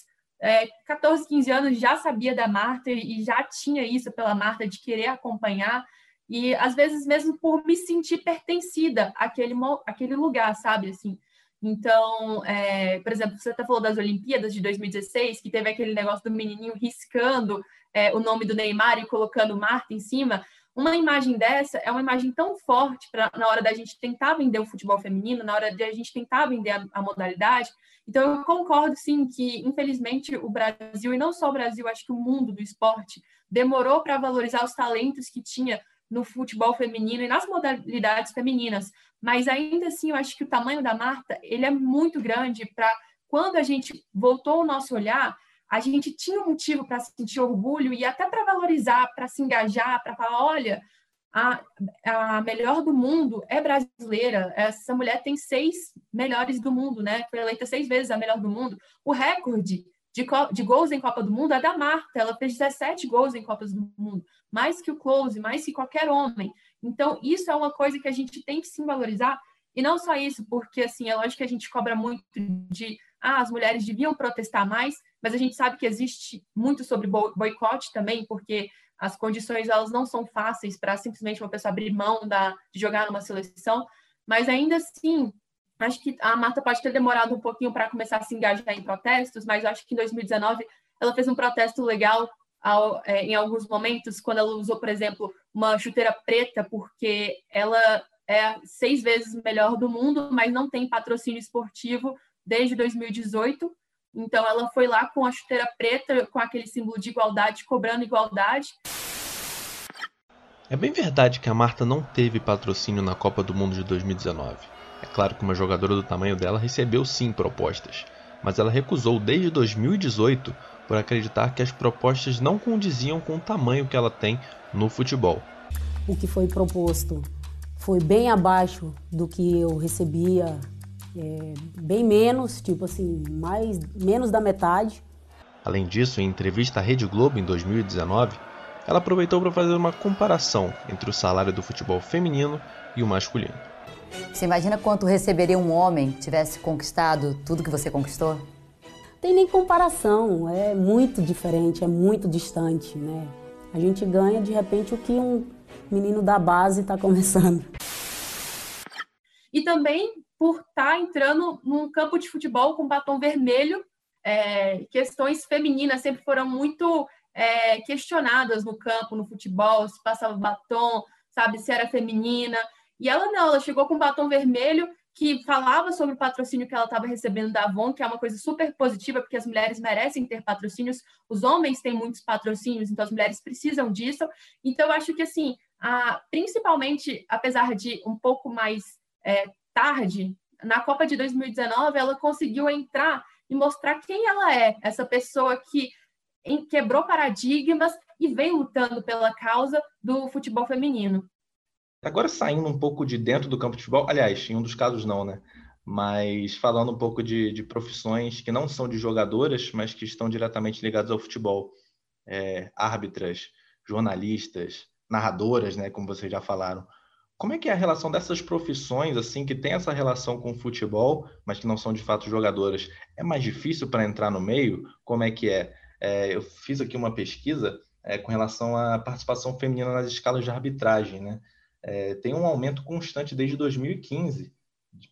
é, 14, 15 anos, já sabia da Marta e já tinha isso pela Marta de querer acompanhar e às vezes mesmo por me sentir pertencida àquele, àquele lugar, sabe, assim. Então, é, por exemplo, você até falou das Olimpíadas de 2016, que teve aquele negócio do menininho riscando é, o nome do Neymar e colocando Marta em cima. Uma imagem dessa é uma imagem tão forte pra, na hora da gente tentar vender o futebol feminino, na hora de a gente tentar vender a, a modalidade. Então, eu concordo, sim, que infelizmente o Brasil, e não só o Brasil, acho que o mundo do esporte, demorou para valorizar os talentos que tinha no futebol feminino e nas modalidades femininas. Mas ainda assim, eu acho que o tamanho da Marta ele é muito grande para quando a gente voltou o nosso olhar, a gente tinha um motivo para sentir orgulho e até para valorizar, para se engajar, para falar, olha, a, a melhor do mundo é brasileira. Essa mulher tem seis melhores do mundo, né? Foi eleita seis vezes a melhor do mundo. O recorde de, de gols em Copa do Mundo é da Marta. Ela fez 17 gols em Copas do Mundo, mais que o Close, mais que qualquer homem. Então, isso é uma coisa que a gente tem que sim valorizar. E não só isso, porque assim, é lógico que a gente cobra muito de ah, as mulheres deviam protestar mais, mas a gente sabe que existe muito sobre boicote também, porque as condições elas não são fáceis para simplesmente uma pessoa abrir mão da, de jogar numa seleção, mas ainda assim, acho que a Marta pode ter demorado um pouquinho para começar a se engajar em protestos, mas acho que em 2019 ela fez um protesto legal ao, é, em alguns momentos, quando ela usou, por exemplo, uma chuteira preta, porque ela é seis vezes melhor do mundo, mas não tem patrocínio esportivo desde 2018. Então, ela foi lá com a chuteira preta, com aquele símbolo de igualdade, cobrando igualdade. É bem verdade que a Marta não teve patrocínio na Copa do Mundo de 2019. Claro que uma jogadora do tamanho dela recebeu sim propostas, mas ela recusou desde 2018 por acreditar que as propostas não condiziam com o tamanho que ela tem no futebol. O que foi proposto foi bem abaixo do que eu recebia é, bem menos, tipo assim, mais menos da metade. Além disso, em entrevista à Rede Globo em 2019, ela aproveitou para fazer uma comparação entre o salário do futebol feminino e o masculino. Você imagina quanto receberia um homem tivesse conquistado tudo que você conquistou? Tem nem comparação, é muito diferente, é muito distante, né? A gente ganha de repente o que um menino da base está começando. E também por estar tá entrando num campo de futebol com batom vermelho, é, questões femininas sempre foram muito é, questionadas no campo, no futebol, se passava batom, sabe, se era feminina. E ela não, ela chegou com batom vermelho que falava sobre o patrocínio que ela estava recebendo da Avon, que é uma coisa super positiva, porque as mulheres merecem ter patrocínios, os homens têm muitos patrocínios, então as mulheres precisam disso. Então, eu acho que, assim, a, principalmente, apesar de um pouco mais é, tarde, na Copa de 2019, ela conseguiu entrar e mostrar quem ela é, essa pessoa que quebrou paradigmas e vem lutando pela causa do futebol feminino. Agora saindo um pouco de dentro do campo de futebol, aliás, em um dos casos não, né? Mas falando um pouco de, de profissões que não são de jogadoras, mas que estão diretamente ligadas ao futebol. É, árbitras, jornalistas, narradoras, né? Como vocês já falaram. Como é que é a relação dessas profissões, assim, que tem essa relação com o futebol, mas que não são de fato jogadoras? É mais difícil para entrar no meio? Como é que é? é eu fiz aqui uma pesquisa é, com relação à participação feminina nas escalas de arbitragem, né? É, tem um aumento constante desde 2015,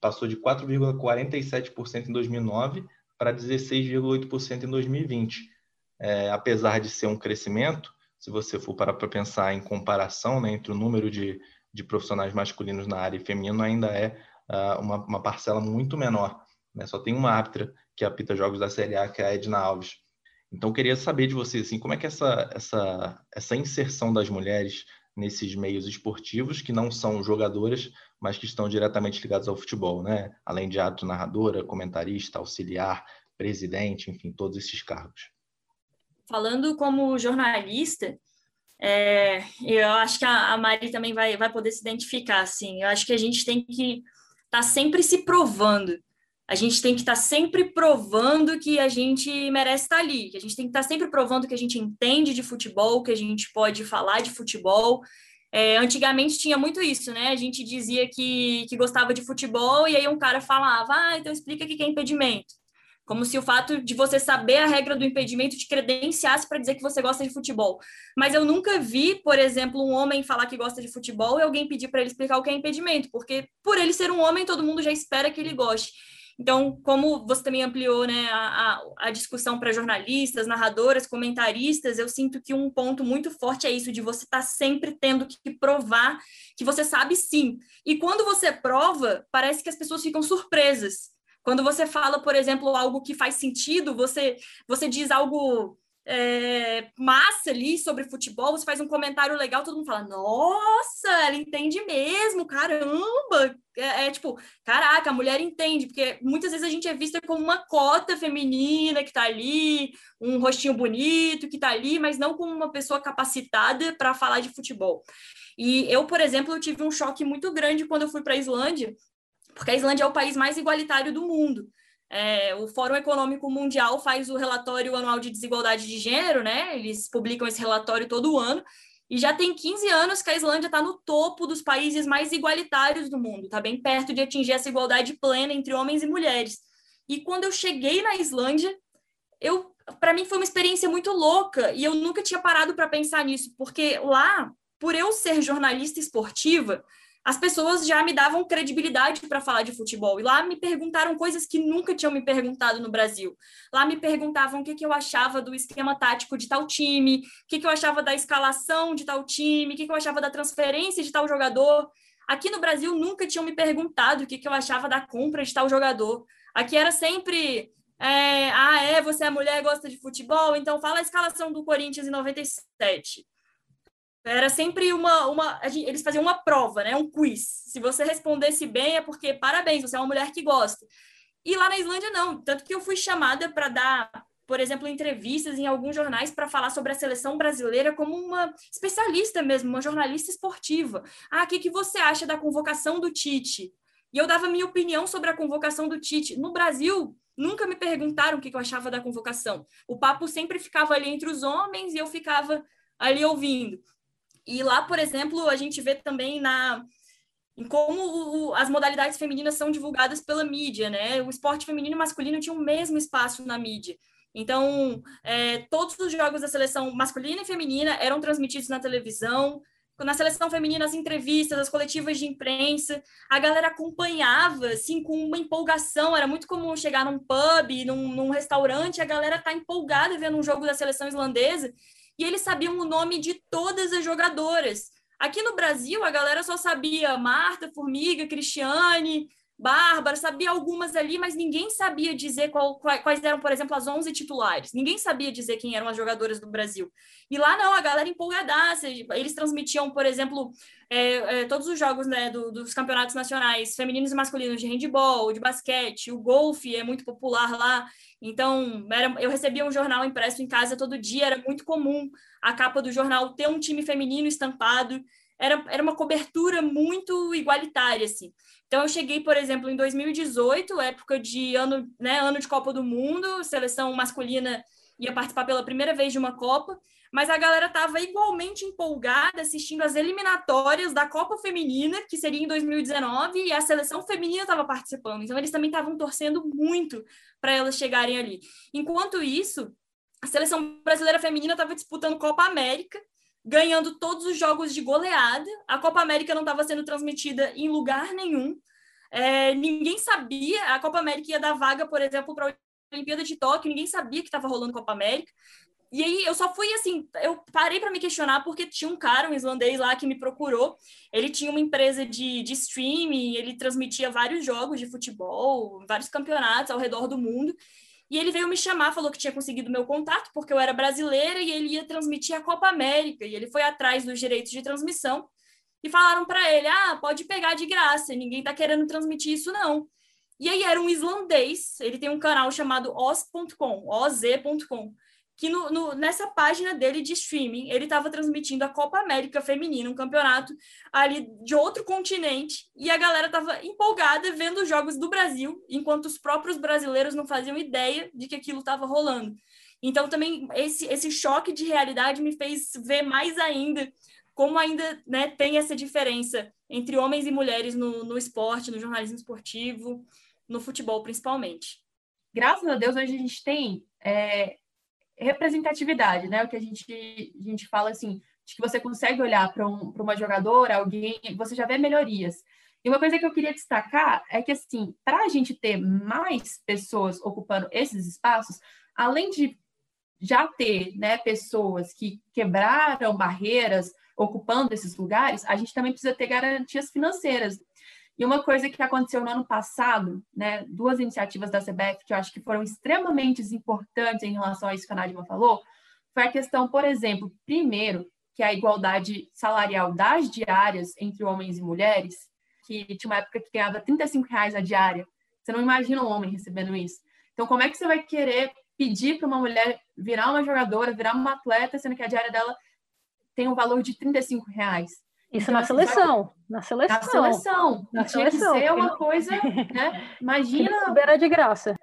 passou de 4,47% em 2009 para 16,8% em 2020. É, apesar de ser um crescimento, se você for parar para pensar em comparação né, entre o número de, de profissionais masculinos na área e feminino, ainda é uh, uma, uma, parcela muito menor. Né? Só tem uma árbitra que apita jogos da Série A, que é a Edna Alves. Então, queria saber de você, assim, como é que essa, essa, essa inserção das mulheres nesses meios esportivos que não são jogadoras, mas que estão diretamente ligados ao futebol, né? Além de ato narradora, comentarista, auxiliar, presidente, enfim, todos esses cargos. Falando como jornalista, é, eu acho que a, a Mari também vai, vai poder se identificar, assim. Eu acho que a gente tem que estar tá sempre se provando. A gente tem que estar tá sempre provando que a gente merece estar tá ali, que a gente tem que estar tá sempre provando que a gente entende de futebol, que a gente pode falar de futebol. É, antigamente tinha muito isso, né? A gente dizia que, que gostava de futebol e aí um cara falava, ah, então explica o que é impedimento. Como se o fato de você saber a regra do impedimento te credenciasse para dizer que você gosta de futebol. Mas eu nunca vi, por exemplo, um homem falar que gosta de futebol e alguém pedir para ele explicar o que é impedimento, porque por ele ser um homem, todo mundo já espera que ele goste. Então, como você também ampliou né, a, a, discussão para jornalistas, narradoras, comentaristas, eu sinto que um ponto muito forte é isso, de você estar tá sempre tendo que provar que você sabe sim. E quando você prova, parece que as pessoas ficam surpresas. Quando você fala, por exemplo, algo que faz sentido, você, você diz algo é, massa ali sobre futebol, você faz um comentário legal, todo mundo fala, nossa, ela entende mesmo, caramba! É, é, tipo, caraca, a mulher entende, porque muitas vezes a gente é vista como uma cota feminina que tá ali, um rostinho bonito que tá ali, mas não como uma pessoa capacitada para falar de futebol. E eu, por exemplo, eu tive um choque muito grande quando eu fui para a Islândia, porque a Islândia é o país mais igualitário do mundo. É, o Fórum Econômico Mundial faz o relatório anual de desigualdade de gênero, né? Eles publicam esse relatório todo ano. E já tem 15 anos que a Islândia está no topo dos países mais igualitários do mundo, está bem perto de atingir essa igualdade plena entre homens e mulheres. E quando eu cheguei na Islândia, eu para mim foi uma experiência muito louca e eu nunca tinha parado para pensar nisso, porque lá, por eu ser jornalista esportiva, as pessoas já me davam credibilidade para falar de futebol. E lá me perguntaram coisas que nunca tinham me perguntado no Brasil. Lá me perguntavam o que, que eu achava do esquema tático de tal time, o que, que eu achava da escalação de tal time, o que, que eu achava da transferência de tal jogador. Aqui no Brasil nunca tinham me perguntado o que, que eu achava da compra de tal jogador. Aqui era sempre é, ah, é, você é mulher, gosta de futebol, então fala a escalação do Corinthians em 97. Era sempre uma, uma. Eles faziam uma prova, né? Um quiz. Se você respondesse bem, é porque parabéns, você é uma mulher que gosta. E lá na Islândia, não. Tanto que eu fui chamada para dar, por exemplo, entrevistas em alguns jornais para falar sobre a seleção brasileira como uma especialista mesmo, uma jornalista esportiva. Ah, o que, que você acha da convocação do Tite? E eu dava minha opinião sobre a convocação do Tite. No Brasil, nunca me perguntaram o que, que eu achava da convocação. O papo sempre ficava ali entre os homens e eu ficava ali ouvindo. E lá, por exemplo, a gente vê também na em como o, as modalidades femininas são divulgadas pela mídia, né? O esporte feminino e masculino tinha o mesmo espaço na mídia. Então, é, todos os jogos da seleção masculina e feminina eram transmitidos na televisão. Na seleção feminina, as entrevistas, as coletivas de imprensa, a galera acompanhava, assim, com uma empolgação. Era muito comum chegar num pub, num, num restaurante, a galera tá empolgada vendo um jogo da seleção islandesa e eles sabiam o nome de todas as jogadoras. Aqui no Brasil, a galera só sabia Marta, Formiga, Cristiane, Bárbara, sabia algumas ali, mas ninguém sabia dizer qual, quais eram, por exemplo, as 11 titulares. Ninguém sabia dizer quem eram as jogadoras do Brasil. E lá não, a galera empolgadaça. Eles transmitiam, por exemplo, é, é, todos os jogos né, do, dos campeonatos nacionais, femininos e masculinos, de handball, de basquete, o golfe é muito popular lá. Então, era, eu recebia um jornal impresso em casa todo dia, era muito comum a capa do jornal ter um time feminino estampado. Era, era uma cobertura muito igualitária, assim. Então, eu cheguei, por exemplo, em 2018, época de ano, né, ano de Copa do Mundo, seleção masculina ia participar pela primeira vez de uma Copa, mas a galera estava igualmente empolgada assistindo as eliminatórias da Copa Feminina, que seria em 2019, e a seleção feminina estava participando. Então, eles também estavam torcendo muito para elas chegarem ali. Enquanto isso, a seleção brasileira feminina estava disputando Copa América, ganhando todos os jogos de goleada. A Copa América não estava sendo transmitida em lugar nenhum. É, ninguém sabia. A Copa América ia dar vaga, por exemplo, para a Olimpíada de Tóquio. Ninguém sabia que estava rolando Copa América. E aí eu só fui assim, eu parei para me questionar porque tinha um cara, um islandês lá que me procurou. Ele tinha uma empresa de, de streaming, ele transmitia vários jogos de futebol, vários campeonatos ao redor do mundo. E ele veio me chamar, falou que tinha conseguido meu contato, porque eu era brasileira e ele ia transmitir a Copa América. E ele foi atrás dos direitos de transmissão e falaram para ele: ah, pode pegar de graça, ninguém está querendo transmitir isso, não. E aí era um islandês, ele tem um canal chamado oz.com, oz.com, que no, no, nessa página dele de streaming, ele estava transmitindo a Copa América Feminina, um campeonato ali de outro continente, e a galera estava empolgada vendo os jogos do Brasil, enquanto os próprios brasileiros não faziam ideia de que aquilo estava rolando. Então, também, esse, esse choque de realidade me fez ver mais ainda como ainda né, tem essa diferença entre homens e mulheres no, no esporte, no jornalismo esportivo, no futebol, principalmente. Graças a Deus, hoje a gente tem é, representatividade, né? O que a gente, a gente fala assim, de que você consegue olhar para um, uma jogadora, alguém, você já vê melhorias. E uma coisa que eu queria destacar é que, assim, para a gente ter mais pessoas ocupando esses espaços, além de já ter né, pessoas que quebraram barreiras ocupando esses lugares, a gente também precisa ter garantias financeiras. E uma coisa que aconteceu no ano passado, né, duas iniciativas da CBF que eu acho que foram extremamente importantes em relação a isso que a Nadima falou, foi a questão, por exemplo, primeiro, que é a igualdade salarial das diárias entre homens e mulheres, que tinha uma época que ganhava 35 reais a diária. Você não imagina um homem recebendo isso. Então, como é que você vai querer pedir para uma mulher virar uma jogadora, virar uma atleta, sendo que a diária dela tem um valor de 35 reais? Isso então, na, assim, seleção, vai... na seleção. Na seleção. Na Tinha seleção. que ser uma coisa, né? (laughs) Imagina. Beira de graça.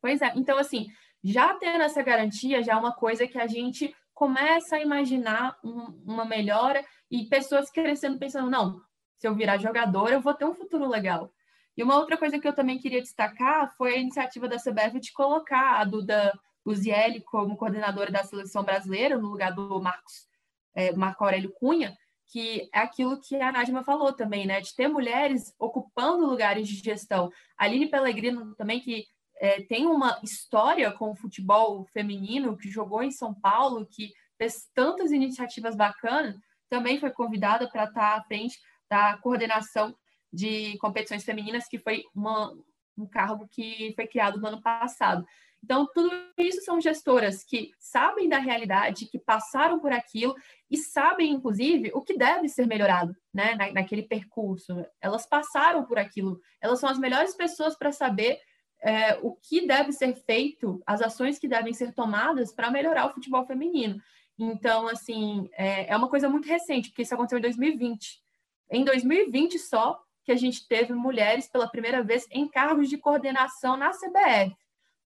Pois é. Então, assim, já tendo essa garantia, já é uma coisa que a gente começa a imaginar um, uma melhora e pessoas crescendo pensando, não, se eu virar jogadora, eu vou ter um futuro legal. E uma outra coisa que eu também queria destacar foi a iniciativa da CBF de colocar a Duda Uzielli como coordenadora da seleção brasileira, no lugar do Marcos, é, Marco Aurélio Cunha, que é aquilo que a Nadima falou também, né? De ter mulheres ocupando lugares de gestão. A Aline Pellegrino também, que é, tem uma história com o futebol feminino, que jogou em São Paulo, que fez tantas iniciativas bacanas, também foi convidada para estar à frente da coordenação de competições femininas, que foi uma, um cargo que foi criado no ano passado. Então, tudo isso são gestoras que sabem da realidade, que passaram por aquilo e sabem, inclusive, o que deve ser melhorado né, na, naquele percurso. Elas passaram por aquilo, elas são as melhores pessoas para saber é, o que deve ser feito, as ações que devem ser tomadas para melhorar o futebol feminino. Então, assim, é, é uma coisa muito recente, porque isso aconteceu em 2020. Em 2020 só, que a gente teve mulheres pela primeira vez em cargos de coordenação na CBF.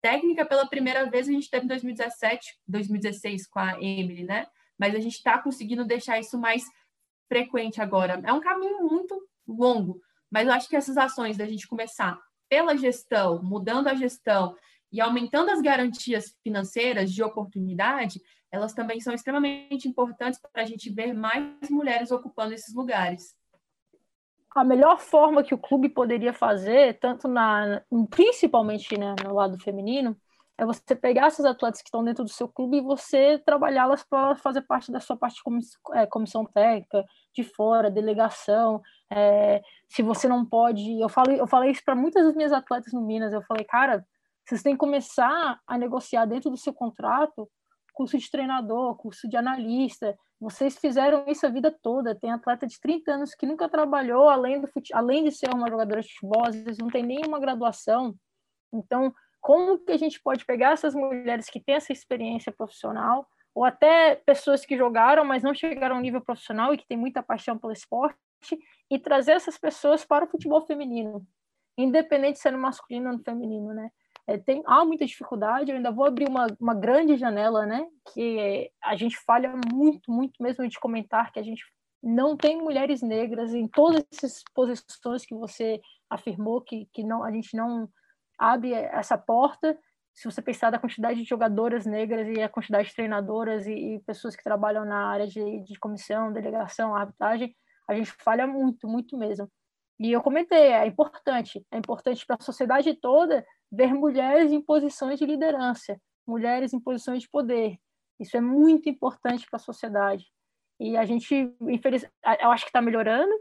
Técnica, pela primeira vez, a gente teve em 2017, 2016 com a Emily, né? Mas a gente está conseguindo deixar isso mais frequente agora. É um caminho muito longo, mas eu acho que essas ações da gente começar pela gestão, mudando a gestão e aumentando as garantias financeiras de oportunidade, elas também são extremamente importantes para a gente ver mais mulheres ocupando esses lugares. A melhor forma que o clube poderia fazer, tanto na, principalmente né, no lado feminino, é você pegar essas atletas que estão dentro do seu clube e você trabalhá-las para fazer parte da sua parte de é, comissão técnica, de fora, delegação. É, se você não pode. Eu falei, eu falei isso para muitas das minhas atletas no Minas. Eu falei, cara, vocês têm que começar a negociar dentro do seu contrato curso de treinador, curso de analista. Vocês fizeram isso a vida toda. Tem atleta de 30 anos que nunca trabalhou além, do fute... além de ser uma jogadora de futebol, às vezes não tem nenhuma graduação. Então, como que a gente pode pegar essas mulheres que têm essa experiência profissional, ou até pessoas que jogaram, mas não chegaram ao nível profissional e que têm muita paixão pelo esporte, e trazer essas pessoas para o futebol feminino, independente de ser no masculino ou no feminino, né? É, tem, há muita dificuldade, eu ainda vou abrir uma, uma grande janela, né? Que a gente falha muito, muito mesmo de comentar que a gente não tem mulheres negras em todas essas posições que você afirmou que, que não, a gente não abre essa porta. Se você pensar da quantidade de jogadoras negras e a quantidade de treinadoras e, e pessoas que trabalham na área de, de comissão, delegação, arbitragem, a gente falha muito, muito mesmo. E eu comentei, é importante, é importante para a sociedade toda ver mulheres em posições de liderança, mulheres em posições de poder. Isso é muito importante para a sociedade. E a gente, infelizmente, eu acho que está melhorando,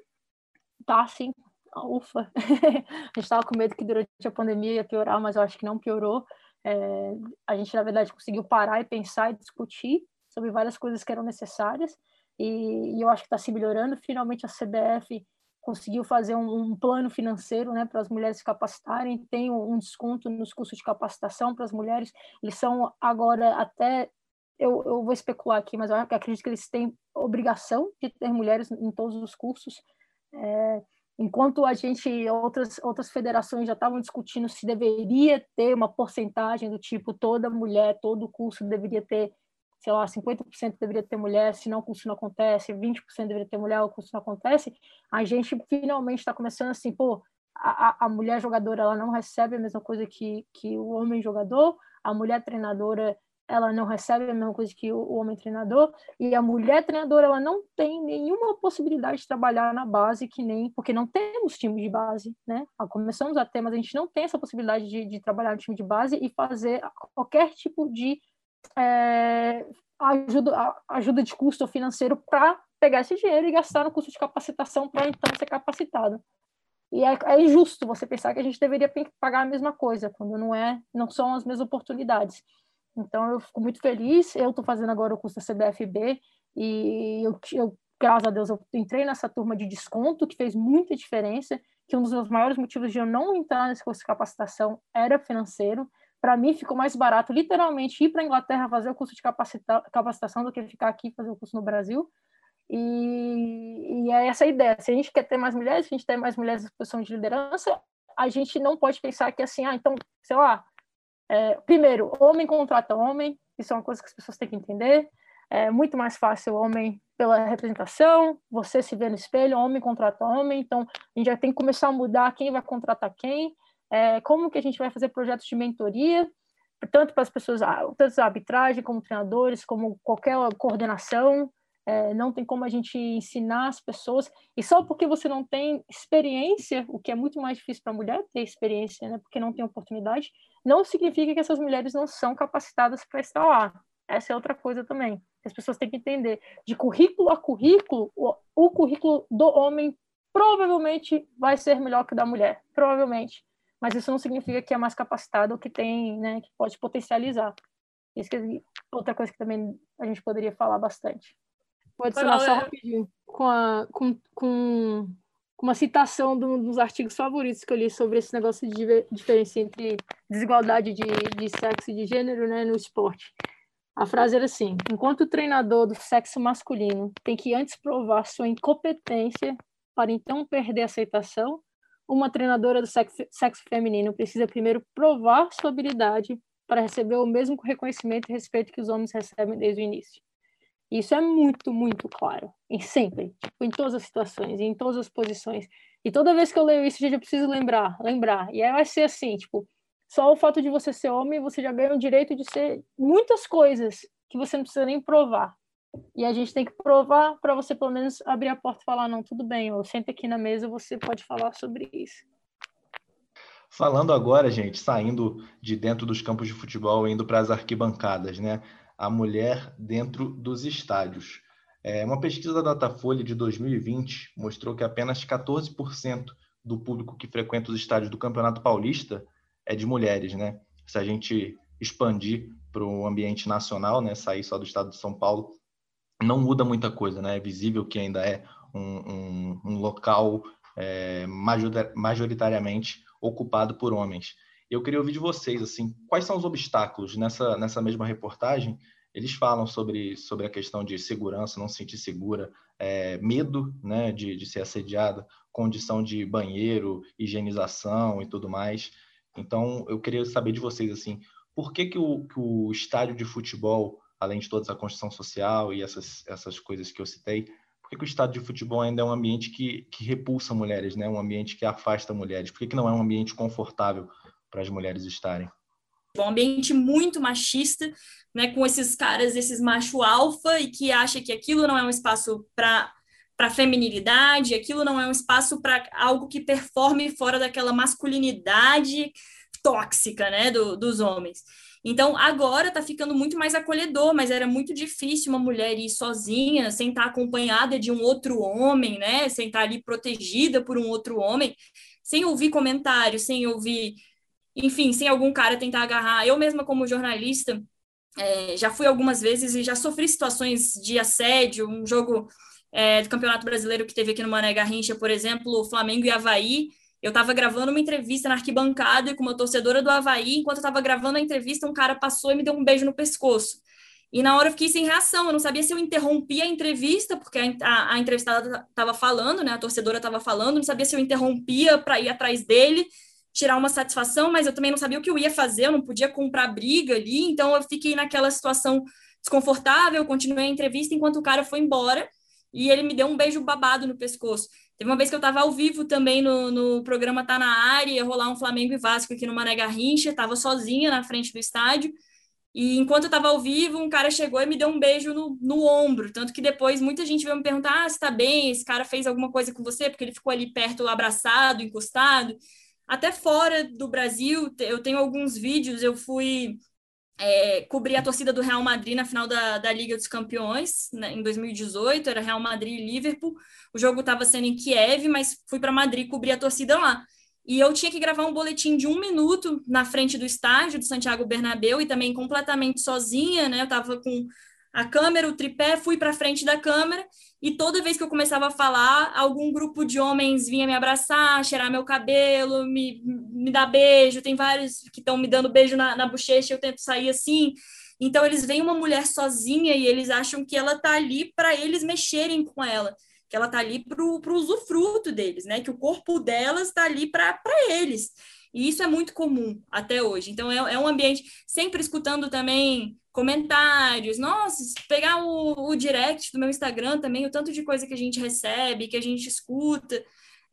tá sim, ufa. (laughs) a gente estava com medo que durante a pandemia ia piorar, mas eu acho que não piorou. É, a gente, na verdade, conseguiu parar e pensar e discutir sobre várias coisas que eram necessárias. E, e eu acho que está se melhorando. Finalmente, a CBF conseguiu fazer um, um plano financeiro né, para as mulheres se capacitarem, tem um, desconto nos custos de capacitação para as mulheres, eles são agora até, eu, eu vou especular aqui, mas eu acredito que eles têm obrigação de ter mulheres em todos os cursos, é, enquanto a gente, outras, outras federações já estavam discutindo se deveria ter uma porcentagem do tipo, toda mulher, todo curso deveria ter sei lá, 50% deveria ter mulher, se não o curso não acontece, 20% deveria ter mulher, o curso não acontece, a gente finalmente está começando assim, pô, a, a mulher jogadora ela não recebe a mesma coisa que, que o homem jogador, a mulher treinadora ela não recebe a mesma coisa que o, o homem treinador, e a mulher treinadora ela não tem nenhuma possibilidade de trabalhar na base, que nem, porque não temos time de base, né? Ah, começamos a ter, mas a gente não tem essa possibilidade de, de trabalhar no time de base e fazer qualquer tipo de é, ajuda, ajuda de custo financeiro para pegar esse dinheiro e gastar no custo de capacitação para então ser capacitado. E é, é, injusto você pensar que a gente deveria pagar a mesma coisa, quando não é, não são as mesmas oportunidades. Então eu fico muito feliz, eu estou fazendo agora o curso da CBFB e eu, eu, graças a Deus, eu entrei nessa turma de desconto, que fez muita diferença, que um dos meus maiores motivos de eu não entrar nesse curso de capacitação era financeiro, para mim ficou mais barato literalmente ir para a Inglaterra fazer o curso de capacita capacitação do que ficar aqui fazer o curso no Brasil. E, e, é essa a ideia. Se a gente quer ter mais mulheres, se a gente tem mais mulheres em posição de liderança, a gente não pode pensar que assim, ah, então, sei lá, é, primeiro, homem contrata homem, isso é uma coisa que as pessoas têm que entender. É muito mais fácil homem pela representação, você se vê no espelho, homem contrata homem, então a gente já tem que começar a mudar quem vai contratar quem, é, como que a gente vai fazer projetos de mentoria, tanto para as pessoas, ah, tanto a arbitragem, como treinadores, como qualquer coordenação, é, não tem como a gente ensinar as pessoas, e só porque você não tem experiência, o que é muito mais difícil para a mulher ter experiência, né, porque não tem oportunidade, não significa que essas mulheres não são capacitadas para estar lá. Essa é outra coisa também. As pessoas têm que entender. De currículo a currículo, o, o currículo do homem provavelmente vai ser melhor que o da mulher. Provavelmente mas isso não significa que é mais capacitado ou que tem, né, que pode potencializar. Isso que é outra coisa que também a gente poderia falar bastante. Vou adicionar só rapidinho com, a, com, com, uma citação do, dos artigos favoritos que eu li sobre esse negócio de diferença entre desigualdade de, de sexo e de gênero né, no esporte. A frase era assim: enquanto o treinador do sexo masculino tem que antes provar sua incompetência para então perder a aceitação, uma treinadora do sexo, sexo feminino precisa primeiro provar sua habilidade para receber o mesmo reconhecimento e respeito que os homens recebem desde o início. Isso é muito, muito claro. E sempre, tipo, em todas as situações, em todas as posições. E toda vez que eu leio isso, gente, eu preciso lembrar, lembrar. E aí vai ser assim, tipo, só o fato de você ser homem, você já ganha o direito de ser muitas coisas que você não precisa nem provar. E a gente tem que provar para você pelo menos abrir a porta e falar, não, tudo bem, eu sento aqui na mesa, você pode falar sobre isso. Falando agora, gente, saindo de dentro dos campos de futebol, indo para as arquibancadas, né? A mulher dentro dos estádios. É, uma pesquisa da Datafolha de 2020 mostrou que apenas 14% do público que frequenta os estádios do Campeonato Paulista é de mulheres, né? Se a gente expandir para o ambiente nacional, né, sair só do estado de São Paulo, não muda muita coisa, né? É visível que ainda é um, um, um local é, majoritariamente ocupado por homens. Eu queria ouvir de vocês, assim, quais são os obstáculos nessa, nessa mesma reportagem? Eles falam sobre, sobre a questão de segurança, não se sentir segura, é, medo né, de, de ser assediada, condição de banheiro, higienização e tudo mais. Então, eu queria saber de vocês, assim, por que, que, o, que o estádio de futebol, além de toda essa construção social e essas, essas coisas que eu citei, por que, o estádio de futebol ainda é um ambiente que, que repulsa mulheres, né? um ambiente que afasta mulheres? Por que, que não é um ambiente confortável para as mulheres estarem? É um ambiente muito machista, né, com esses caras, esses macho alfa, e que acha que aquilo não é um espaço para para feminilidade, aquilo não é um espaço para algo que performe fora daquela masculinidade tóxica, né, do, dos homens. Então, agora está ficando muito mais acolhedor, mas era muito difícil uma mulher ir sozinha, sem estar acompanhada de um outro homem, né? Sem estar ali protegida por um outro homem, sem ouvir comentários, sem ouvir, enfim, sem algum cara tentar agarrar. Eu mesma, como jornalista, é, já fui algumas vezes e já sofri situações de assédio, um jogo é, do Campeonato Brasileiro que teve aqui no Mané Garrincha, por exemplo, Flamengo e Havaí, eu estava gravando uma entrevista na arquibancada com uma torcedora do Havaí. Enquanto eu estava gravando a entrevista, um cara passou e me deu um beijo no pescoço. E na hora eu fiquei sem reação. Eu não sabia se eu interrompia a entrevista, porque a, a, a entrevistada estava falando, né? A torcedora estava falando. Não sabia se eu interrompia para ir atrás dele, tirar uma satisfação, mas eu também não sabia o que eu ia fazer. Eu não podia comprar briga ali. Então eu fiquei naquela situação desconfortável. Continuei a entrevista enquanto o cara foi embora. E ele me deu um beijo babado no pescoço. Teve uma vez que eu estava ao vivo também no, no programa Tá na Área, ia rolar um Flamengo e Vasco aqui no Mané Garrincha, estava sozinha na frente do estádio. E enquanto eu estava ao vivo, um cara chegou e me deu um beijo no, no ombro. Tanto que depois muita gente veio me perguntar: ah, você está bem? Esse cara fez alguma coisa com você? Porque ele ficou ali perto, abraçado, encostado. Até fora do Brasil, eu tenho alguns vídeos. Eu fui é, cobrir a torcida do Real Madrid na final da, da Liga dos Campeões, né, em 2018, era Real Madrid e Liverpool. O jogo estava sendo em Kiev, mas fui para Madrid cobrir a torcida lá. E eu tinha que gravar um boletim de um minuto na frente do estádio de Santiago Bernabéu e também completamente sozinha, né? Eu estava com a câmera, o tripé, fui para frente da câmera e toda vez que eu começava a falar, algum grupo de homens vinha me abraçar, cheirar meu cabelo, me, me dar beijo. Tem vários que estão me dando beijo na, na bochecha, eu tento sair assim. Então, eles veem uma mulher sozinha e eles acham que ela está ali para eles mexerem com ela, que ela está ali para o usufruto deles, né? Que o corpo delas está ali para eles. E isso é muito comum até hoje. Então, é, é um ambiente, sempre escutando também comentários. Nossa, pegar o, o direct do meu Instagram também, o tanto de coisa que a gente recebe, que a gente escuta.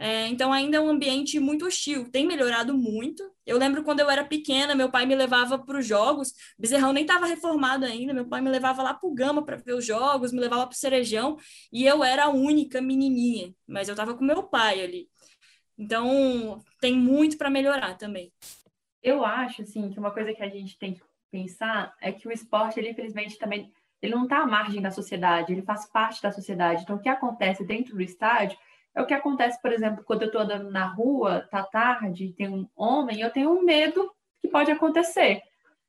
É, então, ainda é um ambiente muito hostil. Tem melhorado muito. Eu lembro quando eu era pequena, meu pai me levava para os jogos. Bezerrão nem estava reformado ainda. Meu pai me levava lá para o Gama para ver os jogos, me levava para o Cerejão. E eu era a única menininha, mas eu estava com meu pai ali. Então, tem muito para melhorar também. Eu acho, assim, que uma coisa que a gente tem que pensar é que o esporte, ele infelizmente também, ele não está à margem da sociedade, ele faz parte da sociedade. Então, o que acontece dentro do estádio é o que acontece, por exemplo, quando eu estou andando na rua, tá tarde, tem um homem, eu tenho um medo que pode acontecer.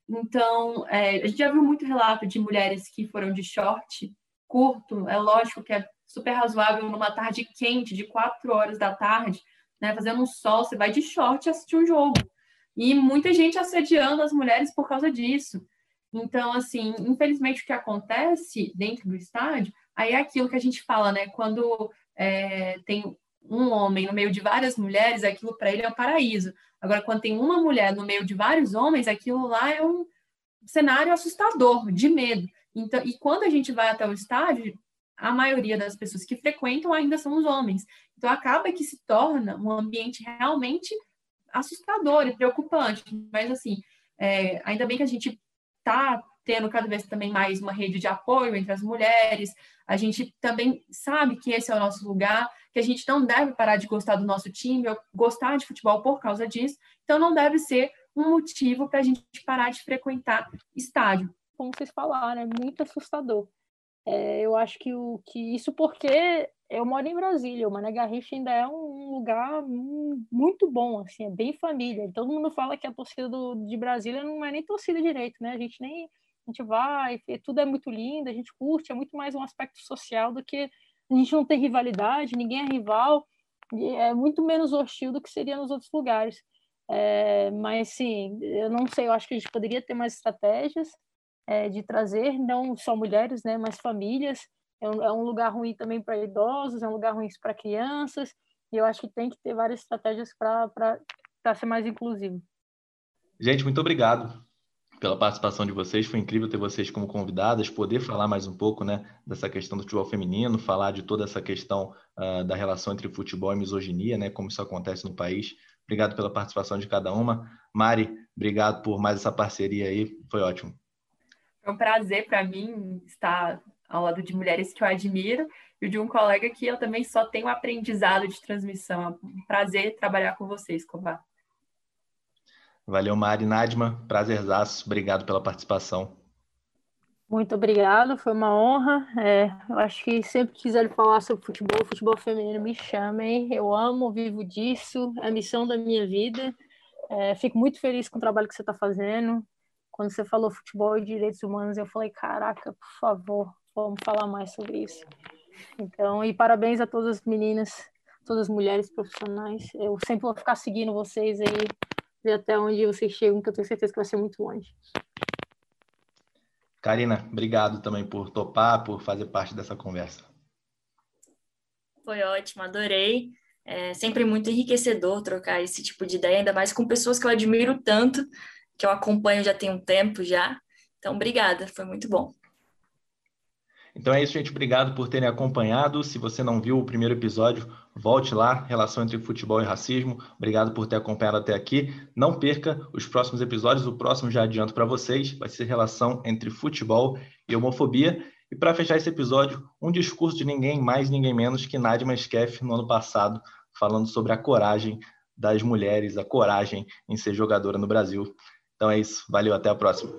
Então, é, a gente já viu muito relato de mulheres que foram de short curto, é lógico que é super razoável numa tarde quente, de quatro horas da tarde, né, fazendo um sol, você vai de short assistir um jogo. E muita gente assediando as mulheres por causa disso. Então, assim, infelizmente o que acontece dentro do estádio, aí é aquilo que a gente fala, né? Quando é, tem um homem no meio de várias mulheres, aquilo para ele é um paraíso. Agora, quando tem uma mulher no meio de vários homens, aquilo lá é um cenário assustador, de medo. Então, e quando a gente vai até o estádio, a maioria das pessoas que frequentam ainda são os homens. Então acaba que se torna um ambiente realmente assustador e preocupante. Mas assim, é, ainda bem que a gente está tendo cada vez também mais uma rede de apoio entre as mulheres. A gente também sabe que esse é o nosso lugar, que a gente não deve parar de gostar do nosso time, ou gostar de futebol por causa disso. Então não deve ser um motivo para a gente parar de frequentar estádio. Como vocês falaram, é muito assustador. É, eu acho que, o, que isso porque eu moro em Brasília, o Mané Garrincha ainda é um lugar muito bom, assim, é bem família. Todo mundo fala que a torcida do, de Brasília não é nem torcida direito, né? A gente nem a gente vai, tudo é muito lindo, a gente curte, é muito mais um aspecto social do que a gente não tem rivalidade, ninguém é rival, é muito menos hostil do que seria nos outros lugares. É, mas sim, eu não sei, eu acho que a gente poderia ter mais estratégias é, de trazer não só mulheres, né, mas famílias. É um, é um lugar ruim também para idosos, é um lugar ruim para crianças, e eu acho que tem que ter várias estratégias para ser mais inclusivo. Gente, muito obrigado pela participação de vocês. Foi incrível ter vocês como convidadas, poder falar mais um pouco né, dessa questão do futebol feminino, falar de toda essa questão uh, da relação entre futebol e misoginia, né, como isso acontece no país. Obrigado pela participação de cada uma. Mari, obrigado por mais essa parceria aí, foi ótimo. É um prazer para mim estar ao lado de mulheres que eu admiro e de um colega que eu também só tenho aprendizado de transmissão. É um prazer trabalhar com vocês, Cobá. Valeu, Mari Nadma. Prazerzaço. Obrigado pela participação. Muito obrigado, foi uma honra. É, eu acho que sempre que quiserem falar sobre futebol, futebol feminino, me chamem. Eu amo, vivo disso, é a missão da minha vida. É, fico muito feliz com o trabalho que você está fazendo. Quando você falou futebol e direitos humanos, eu falei, caraca, por favor, vamos falar mais sobre isso. Então, e parabéns a todas as meninas, todas as mulheres profissionais. Eu sempre vou ficar seguindo vocês aí, ver até onde vocês chegam, que eu tenho certeza que vai ser muito longe. Karina, obrigado também por topar, por fazer parte dessa conversa. Foi ótimo, adorei. É sempre muito enriquecedor trocar esse tipo de ideia, ainda mais com pessoas que eu admiro tanto que eu acompanho já tem um tempo já. Então, obrigada, foi muito bom. Então é isso, gente. Obrigado por terem acompanhado. Se você não viu o primeiro episódio, volte lá, relação entre futebol e racismo. Obrigado por ter acompanhado até aqui. Não perca os próximos episódios. O próximo já adianto para vocês, vai ser relação entre futebol e homofobia. E para fechar esse episódio, um discurso de ninguém mais, ninguém menos que Nadima Skeff no ano passado, falando sobre a coragem das mulheres, a coragem em ser jogadora no Brasil. Então é isso. Valeu, até a próxima.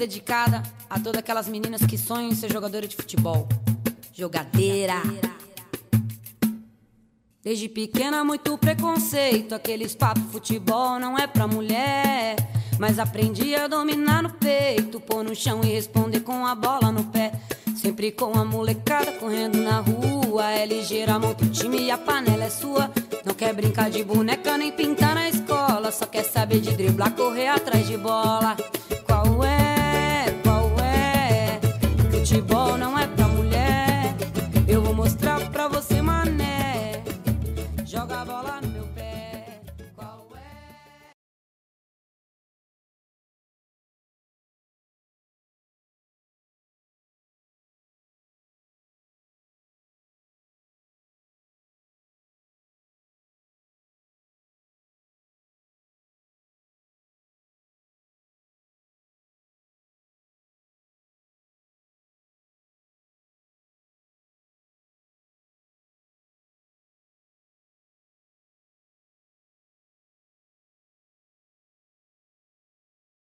Dedicada a todas aquelas meninas que sonham em ser jogadora de futebol. Jogadeira. Desde pequena, muito preconceito. Aqueles papos futebol não é pra mulher. Mas aprendi a dominar no peito, pôr no chão e responder com a bola no pé. Sempre com a molecada correndo na rua. É ligeira, monta o time e a panela é sua. Não quer brincar de boneca nem pintar na escola. Só quer saber de driblar, correr atrás de bola qual é futebol não é pra mulher. Eu vou mostrar pra